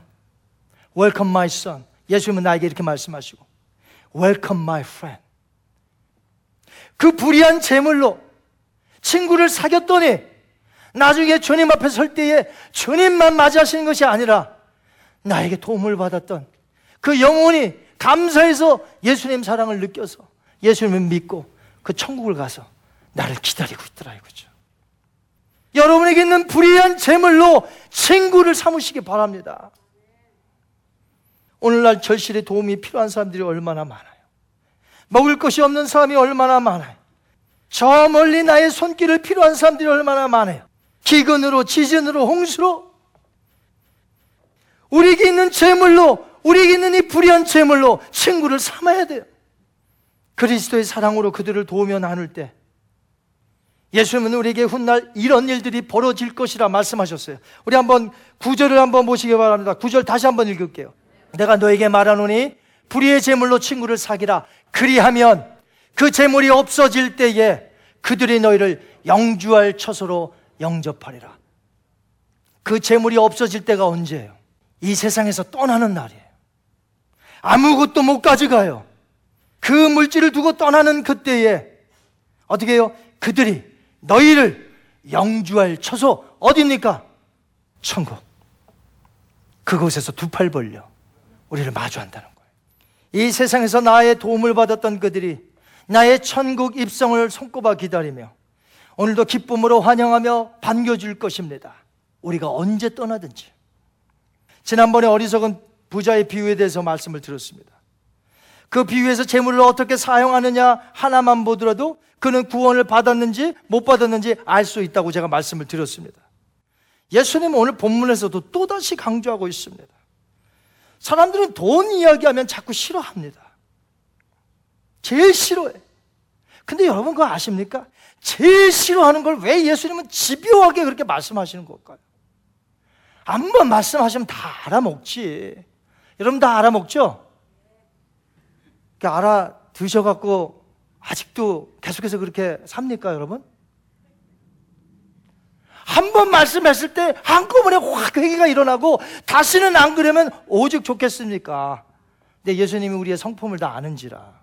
welcome my son. 예수님은 나에게 이렇게 말씀하시고 Welcome my friend. 그 불의한 재물로 친구를 사귀었더니 나중에 주님 앞에 설 때에 주님만 맞이하시는 것이 아니라 나에게 도움을 받았던 그 영혼이 감사해서 예수님 사랑을 느껴서 예수님을 믿고 그 천국을 가서 나를 기다리고 있더라 이거죠. 여러분에게 있는 불의한 재물로 친구를 삼으시기 바랍니다. 오늘날 절실에 도움이 필요한 사람들이 얼마나 많아요. 먹을 것이 없는 사람이 얼마나 많아요. 저 멀리 나의 손길을 필요한 사람들이 얼마나 많아요. 기근으로, 지진으로, 홍수로 우리에게 있는 재물로, 우리에게 있는 이 불의한 재물로 친구를 삼아야 돼요. 그리스도의 사랑으로 그들을 도우며 나눌 때 예수님은 우리에게 훗날 이런 일들이 벌어질 것이라 말씀하셨어요. 우리 한번 구절을 한번 보시기 바랍니다. 구절 다시 한번 읽을게요. 내가 너에게 말하노니 불의의 재물로 친구를 사기라. 그리하면 그 재물이 없어질 때에 그들이 너희를 영주할 처소로 영접하리라. 그 재물이 없어질 때가 언제예요? 이 세상에서 떠나는 날이에요. 아무것도 못 가져가요. 그 물질을 두고 떠나는 그때에 어떻게 해요? 그들이 너희를 영주할 처소 어디입니까? 천국. 그곳에서 두 팔 벌려 우리를 마주한다는 거예요. 이 세상에서 나의 도움을 받았던 그들이 나의 천국 입성을 손꼽아 기다리며 오늘도 기쁨으로 환영하며 반겨줄 것입니다. 우리가 언제 떠나든지. 지난번에 어리석은 부자의 비유에 대해서 말씀을 들었습니다. 그 비유에서 재물을 어떻게 사용하느냐 하나만 보더라도 그는 구원을 받았는지 못 받았는지 알 수 있다고 제가 말씀을 드렸습니다. 예수님은 오늘 본문에서도 또다시 강조하고 있습니다. 사람들은 돈 이야기하면 자꾸 싫어합니다. 제일 싫어해. 근데 여러분 그거 아십니까? 제일 싫어하는 걸 왜 예수님은 집요하게 그렇게 말씀하시는 걸까요? 한 번 말씀하시면 다 알아먹지. 여러분 다 알아먹죠? 알아 드셔갖고 아직도 계속해서 그렇게 삽니까, 여러분? 한 번 말씀했을 때 한꺼번에 확 회개가 일어나고 다시는 안 그러면 오직 좋겠습니까? 근데 예수님이 우리의 성품을 다 아는지라.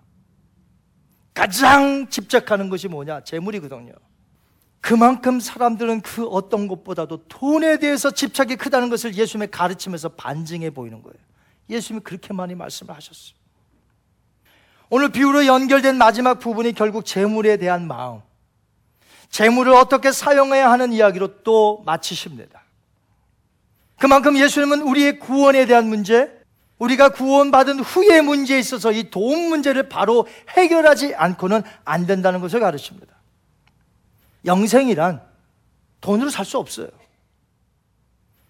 가장 집착하는 것이 뭐냐? 재물이거든요. 그만큼 사람들은 그 어떤 것보다도 돈에 대해서 집착이 크다는 것을 예수님의 가르치면서 반증해 보이는 거예요. 예수님이 그렇게 많이 말씀을 하셨어요. 오늘 비유로 연결된 마지막 부분이 결국 재물에 대한 마음. 재물을 어떻게 사용해야 하는 이야기로 또 마치십니다. 그만큼 예수님은 우리의 구원에 대한 문제, 우리가 구원받은 후의 문제에 있어서 이 도움 문제를 바로 해결하지 않고는 안 된다는 것을 가르칩니다. 영생이란 돈으로 살 수 없어요.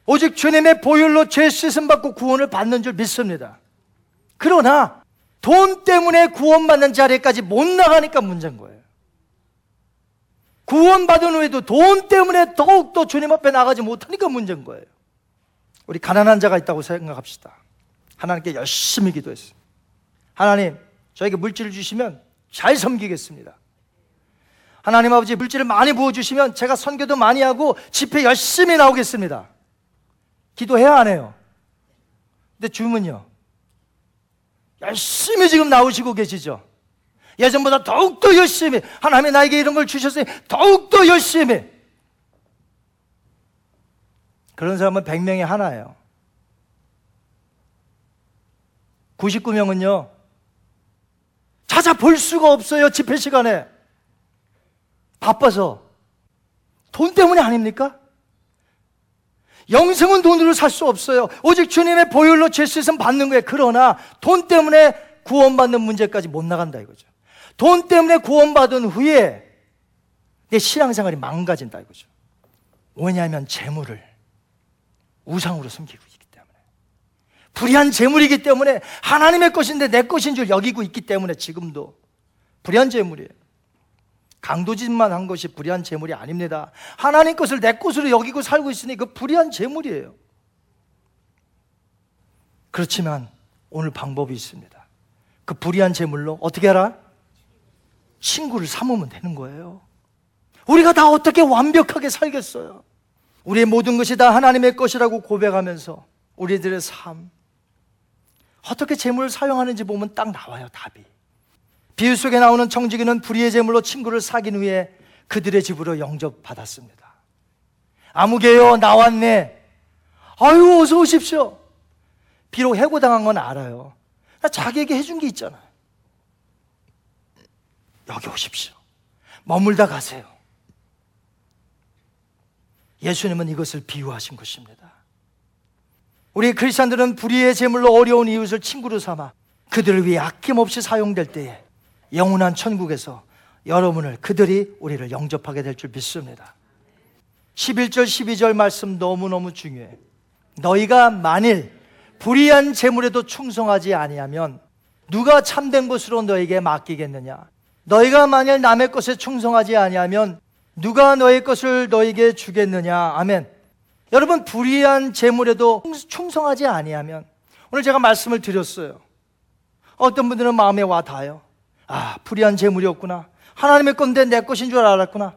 오직 주님의 보혈로 죄 씻음 받고 구원을 받는 줄 믿습니다. 그러나 돈 때문에 구원받는 자리까지 못 나가니까 문제인 거예요. 구원받은 후에도 돈 때문에 더욱더 주님 앞에 나가지 못하니까 문제인 거예요. 우리 가난한 자가 있다고 생각합시다. 하나님께 열심히 기도했어요. 하나님, 저에게 물질을 주시면 잘 섬기겠습니다. 하나님 아버지 물질을 많이 부어주시면 제가 선교도 많이 하고 집회 열심히 나오겠습니다. 기도해야 안 해요. 근데 주문요. 열심히 지금 나오시고 계시죠? 예전보다 더욱더 열심히 하나님이 나에게 이런 걸 주셨으니 더욱더 열심히 그런 사람은 100명에 하나예요 99명은요 찾아볼 수가 없어요 집회 시간에 바빠서 돈 때문에 아닙니까? 영생은 돈으로 살 수 없어요. 오직 주님의 보혈로 죄 씻음 받는 거예요. 그러나 돈 때문에 구원받는 문제까지 못 나간다 이거죠. 돈 때문에 구원받은 후에 내 신앙생활이 망가진다 이거죠. 왜냐하면 재물을 우상으로 숨기고 있기 때문에 불의한 재물이기 때문에 하나님의 것인데 내 것인 줄 여기고 있기 때문에 지금도 불의한 재물이에요. 강도짓만 한 것이 불의한 재물이 아닙니다. 하나님 것을 내 것으로 여기고 살고 있으니 그 불의한 재물이에요. 그렇지만 오늘 방법이 있습니다. 그 불의한 재물로 어떻게 하라? 친구를 삼으면 되는 거예요. 우리가 다 어떻게 완벽하게 살겠어요? 우리의 모든 것이 다 하나님의 것이라고 고백하면서 우리들의 삶 어떻게 재물을 사용하는지 보면 딱 나와요 답이 비유 속에 나오는 청지기는 불의의 재물로 친구를 사귄 후에 그들의 집으로 영접받았습니다. 아무개요 나왔네. 아유 어서 오십시오. 비록 해고당한 건 알아요. 자기에게 해준 게 있잖아요 여기 오십시오. 머물다 가세요. 예수님은 이것을 비유하신 것입니다. 우리 크리스천들은 불의의 제물로 어려운 이웃을 친구로 삼아 그들을 위해 아낌없이 사용될 때에 영원한 천국에서 여러분을 그들이 우리를 영접하게 될 줄 믿습니다. 11절 12절 말씀 너무너무 중요해. 너희가 만일 불의한 재물에도 충성하지 아니하면 누가 참된 것으로 너에게 맡기겠느냐? 너희가 만일 남의 것에 충성하지 아니하면 누가 너의 것을 너에게 주겠느냐? 아멘. 여러분 불의한 재물에도 충성하지 아니하면 오늘 제가 말씀을 드렸어요. 어떤 분들은 마음에 와 닿아요. 아, 불의한 재물이었구나. 하나님의 건데 내 것인 줄 알았구나.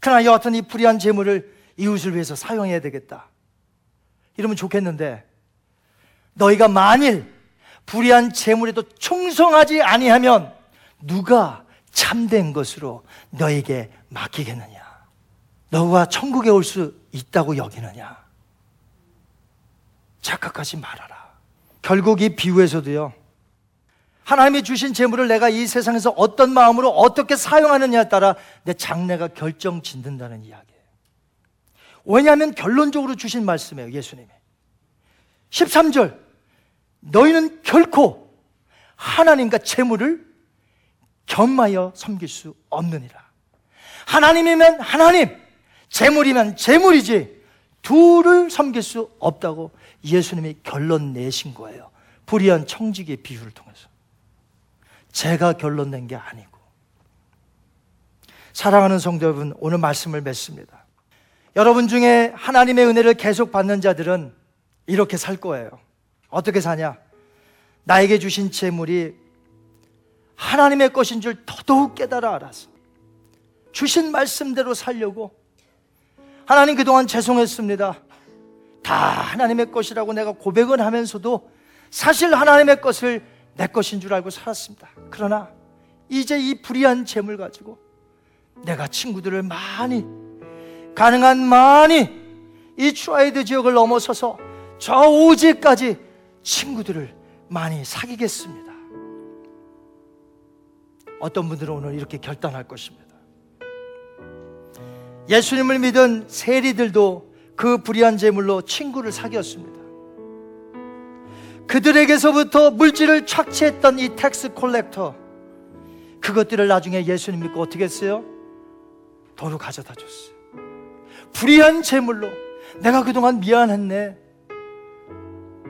그러나 여하튼 이 불의한 재물을 이웃을 위해서 사용해야 되겠다. 이러면 좋겠는데 너희가 만일 불의한 재물에도 충성하지 아니하면 누가 참된 것으로 너에게 맡기겠느냐? 너가 천국에 올 수 있다고 여기느냐? 착각하지 말아라. 결국 이 비유에서도요. 하나님이 주신 재물을 내가 이 세상에서 어떤 마음으로 어떻게 사용하느냐에 따라 내 장래가 결정 짓는다는 이야기예요. 왜냐하면 결론적으로 주신 말씀이에요, 예수님이. 13절. 너희는 결코 하나님과 재물을 겸하여 섬길 수 없느니라. 하나님이면 하나님, 재물이면 재물이지 둘을 섬길 수 없다고 예수님이 결론 내신 거예요. 불의한 청지기의 비유를 통해서. 제가 결론 낸 게 아니고. 사랑하는 성도 여러분, 오늘 말씀을 맺습니다. 여러분 중에 하나님의 은혜를 계속 받는 자들은 이렇게 살 거예요. 어떻게 사냐? 나에게 주신 재물이 하나님의 것인 줄 더더욱 깨달아 알아서 주신 말씀대로 살려고 하나님 그동안 죄송했습니다. 다 하나님의 것이라고 내가 고백은 하면서도 사실 하나님의 것을 내 것인 줄 알고 살았습니다. 그러나 이제 이 불의한 재물 가지고 내가 친구들을 많이 가능한 많이 이 Triad 지역을 넘어서서 저 오지까지 친구들을 많이 사귀겠습니다. 어떤 분들은 오늘 이렇게 결단할 것입니다. 예수님을 믿은 세리들도 그 불의한 재물로 친구를 사귀었습니다. 그들에게서부터 물질을 착취했던 이 tax collector 그것들을 나중에 예수님 믿고 어떻게 했어요? 도로 가져다 줬어요. 불의한 재물로 내가 그동안 미안했네.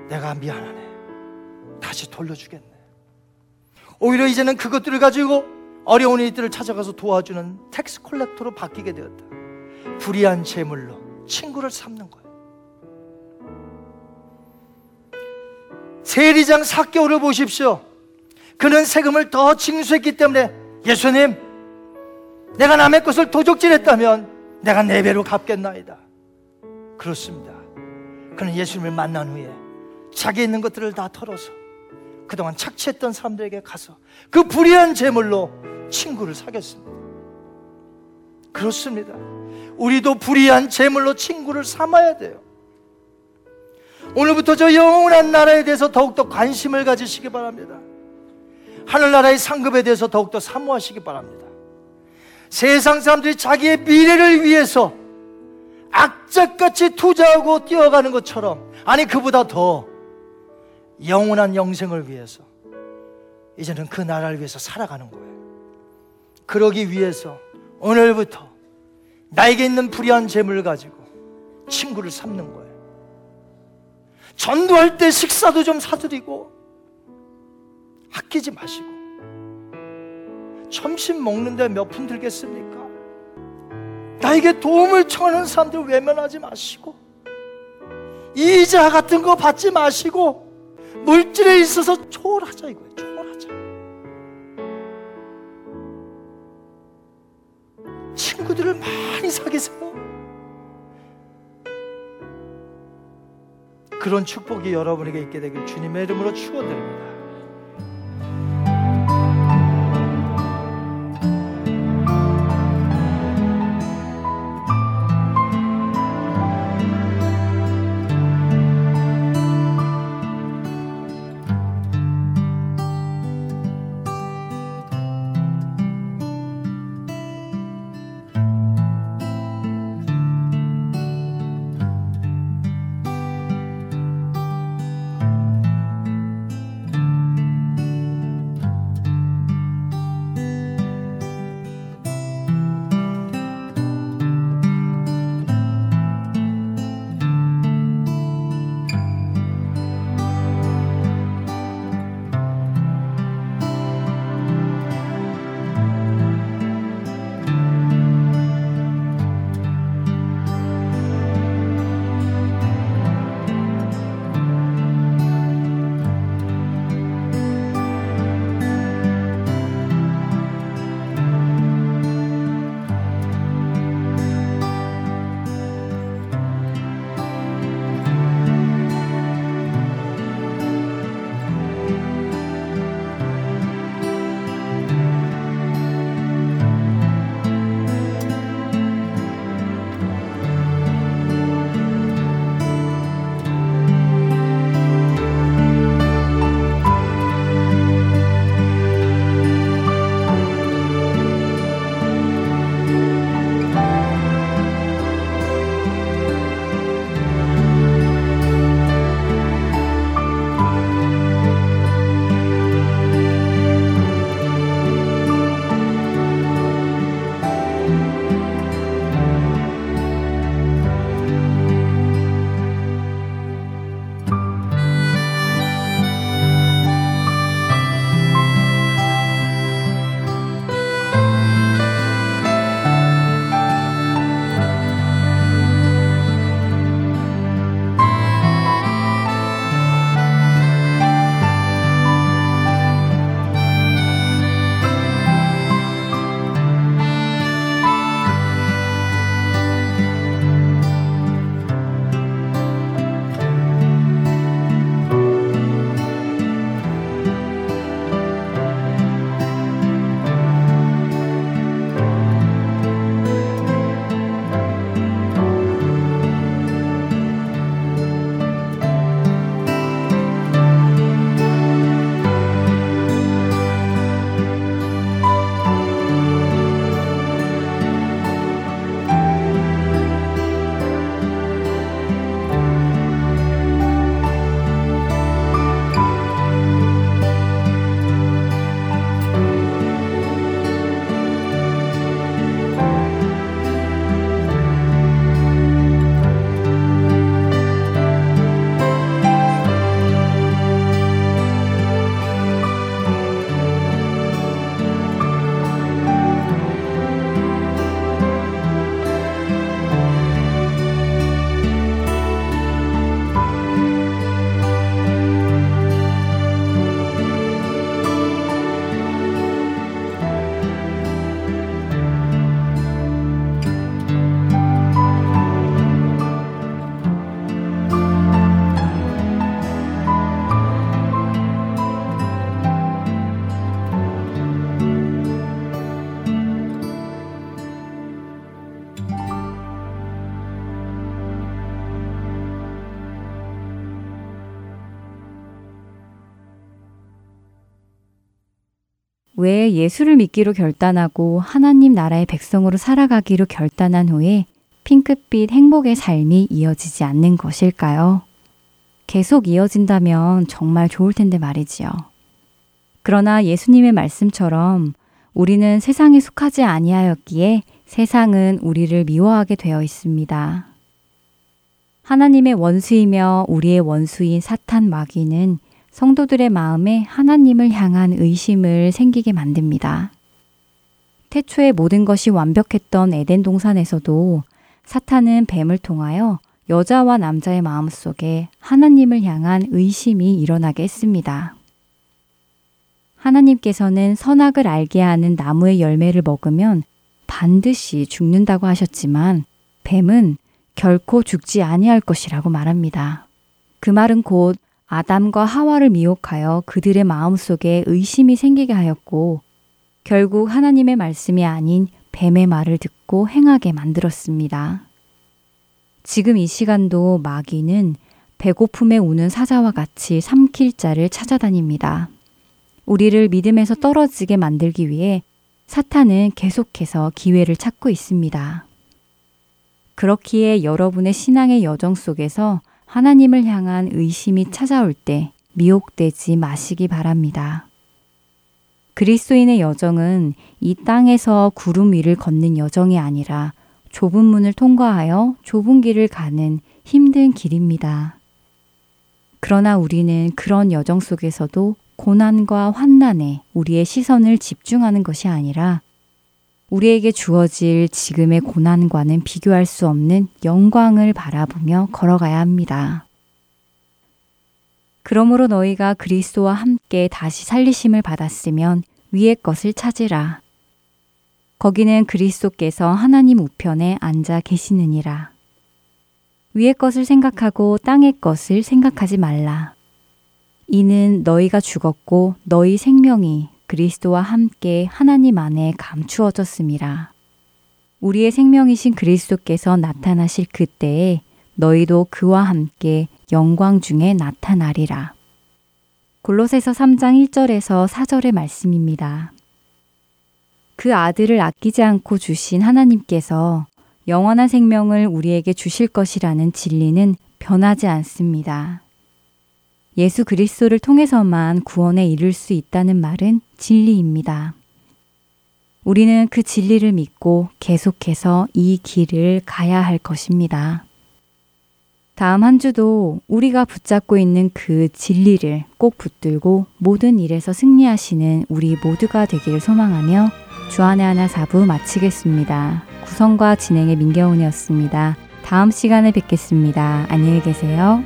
내가 미안하네. 다시 돌려주겠네. 오히려 이제는 그것들을 가지고 어려운 이들을 찾아가서 도와주는 tax collector로 바뀌게 되었다. 불의한 재물로 친구를 삼는 거예. 세리장 삭개오를 보십시오. 그는 세금을 더 징수했기 때문에 예수님, 내가 남의 것을 도적질했다면 내가 네 배로 갚겠나이다. 그렇습니다. 그는 예수님을 만난 후에 자기 있는 것들을 다 털어서 그동안 착취했던 사람들에게 가서 그 불의한 재물로 친구를 사귀었습니다. 그렇습니다. 우리도 불의한 재물로 친구를 삼아야 돼요. 오늘부터 저 영원한 나라에 대해서 더욱더 관심을 가지시기 바랍니다. 하늘나라의 상급에 대해서 더욱더 사모하시기 바랍니다. 세상 사람들이 자기의 미래를 위해서 악착같이 투자하고 뛰어가는 것처럼 아니 그보다 더 영원한 영생을 위해서 이제는 그 나라를 위해서 살아가는 거예요. 그러기 위해서 오늘부터 나에게 있는 불의한 재물을 가지고 친구를 삼는 거예요. 전도할 때 식사도 좀 사드리고 아끼지 마시고 점심 먹는데 몇 푼 들겠습니까? 나에게 도움을 청하는 사람들 외면하지 마시고 이자 같은 거 받지 마시고 물질에 있어서 초월하자 이거예요. 초월하자. 친구들을 많이 사귀세요. 그런 축복이 여러분에게 있게 되길 주님의 이름으로 축원드립니다. 왜 예수를 믿기로 결단하고 하나님 나라의 백성으로 살아가기로 결단한 후에 핑크빛 행복의 삶이 이어지지 않는 것일까요? 계속 이어진다면 정말 좋을 텐데 말이지요. 그러나 예수님의 말씀처럼 우리는 세상에 속하지 아니하였기에 세상은 우리를 미워하게 되어 있습니다. 하나님의 원수이며 우리의 원수인 사탄 마귀는 성도들의 마음에 하나님을 향한 의심을 생기게 만듭니다. 태초에 모든 것이 완벽했던 에덴 동산에서도 사탄은 뱀을 통하여 여자와 남자의 마음속에 하나님을 향한 의심이 일어나게 했습니다. 하나님께서는 선악을 알게 하는 나무의 열매를 먹으면 반드시 죽는다고 하셨지만 뱀은 결코 죽지 아니할 것이라고 말합니다. 그 말은 곧 아담과 하와를 미혹하여 그들의 마음속에 의심이 생기게 하였고 결국 하나님의 말씀이 아닌 뱀의 말을 듣고 행하게 만들었습니다. 지금 이 시간도 마귀는 배고픔에 우는 사자와 같이 삼킬 자를 찾아다닙니다. 우리를 믿음에서 떨어지게 만들기 위해 사탄은 계속해서 기회를 찾고 있습니다. 그렇기에 여러분의 신앙의 여정 속에서 하나님을 향한 의심이 찾아올 때 미혹되지 마시기 바랍니다. 그리스도인의 여정은 이 땅에서 구름 위를 걷는 여정이 아니라 좁은 문을 통과하여 좁은 길을 가는 힘든 길입니다. 그러나 우리는 그런 여정 속에서도 고난과 환난에 우리의 시선을 집중하는 것이 아니라 우리에게 주어질 지금의 고난과는 비교할 수 없는 영광을 바라보며 걸어가야 합니다. 그러므로 너희가 그리스도와 함께 다시 살리심을 받았으면 위의 것을 찾으라. 거기는 그리스도께서 하나님 우편에 앉아 계시느니라. 위의 것을 생각하고 땅의 것을 생각하지 말라. 이는 너희가 죽었고 너희 생명이 그리스도와 함께 하나님 안에 감추어졌음이라. 우리의 생명이신 그리스도께서 나타나실 그때에 너희도 그와 함께 영광 중에 나타나리라. 골로새서 3장 1절에서 4절의 말씀입니다. 그 아들을 아끼지 않고 주신 하나님께서 영원한 생명을 우리에게 주실 것이라는 진리는 변하지 않습니다. 예수 그리스도를 통해서만 구원에 이를 수 있다는 말은 진리입니다. 우리는 그 진리를 믿고 계속해서 이 길을 가야 할 것입니다. 다음 한 주도 우리가 붙잡고 있는 그 진리를 꼭 붙들고 모든 일에서 승리하시는 우리 모두가 되기를 소망하며 주안의 하나 사부 마치겠습니다. 구성과 진행의 민경훈이었습니다. 다음 시간에 뵙겠습니다. 안녕히 계세요.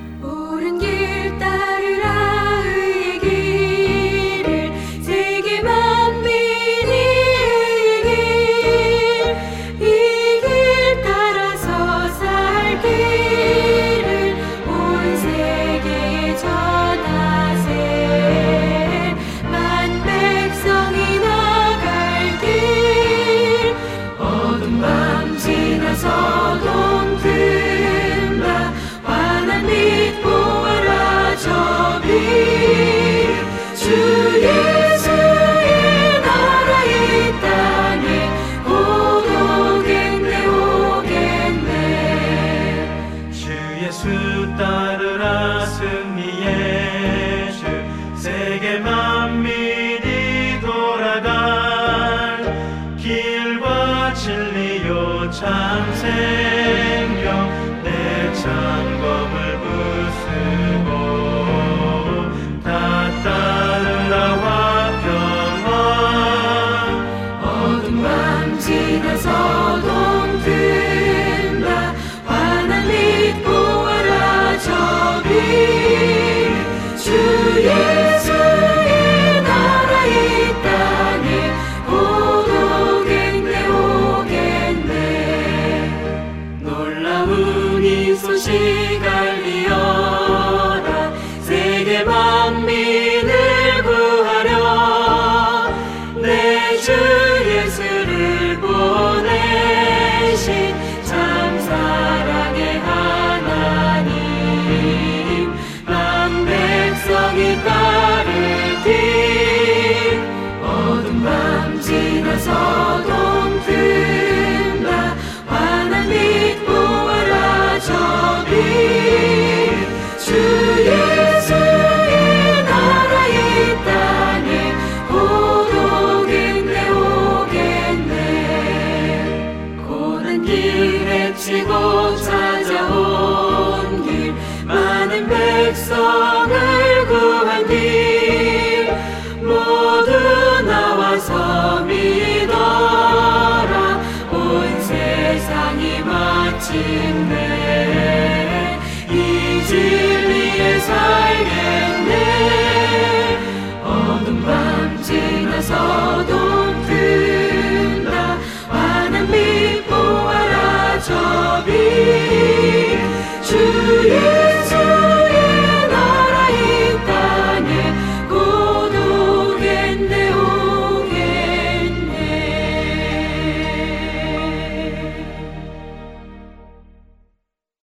소식 알리어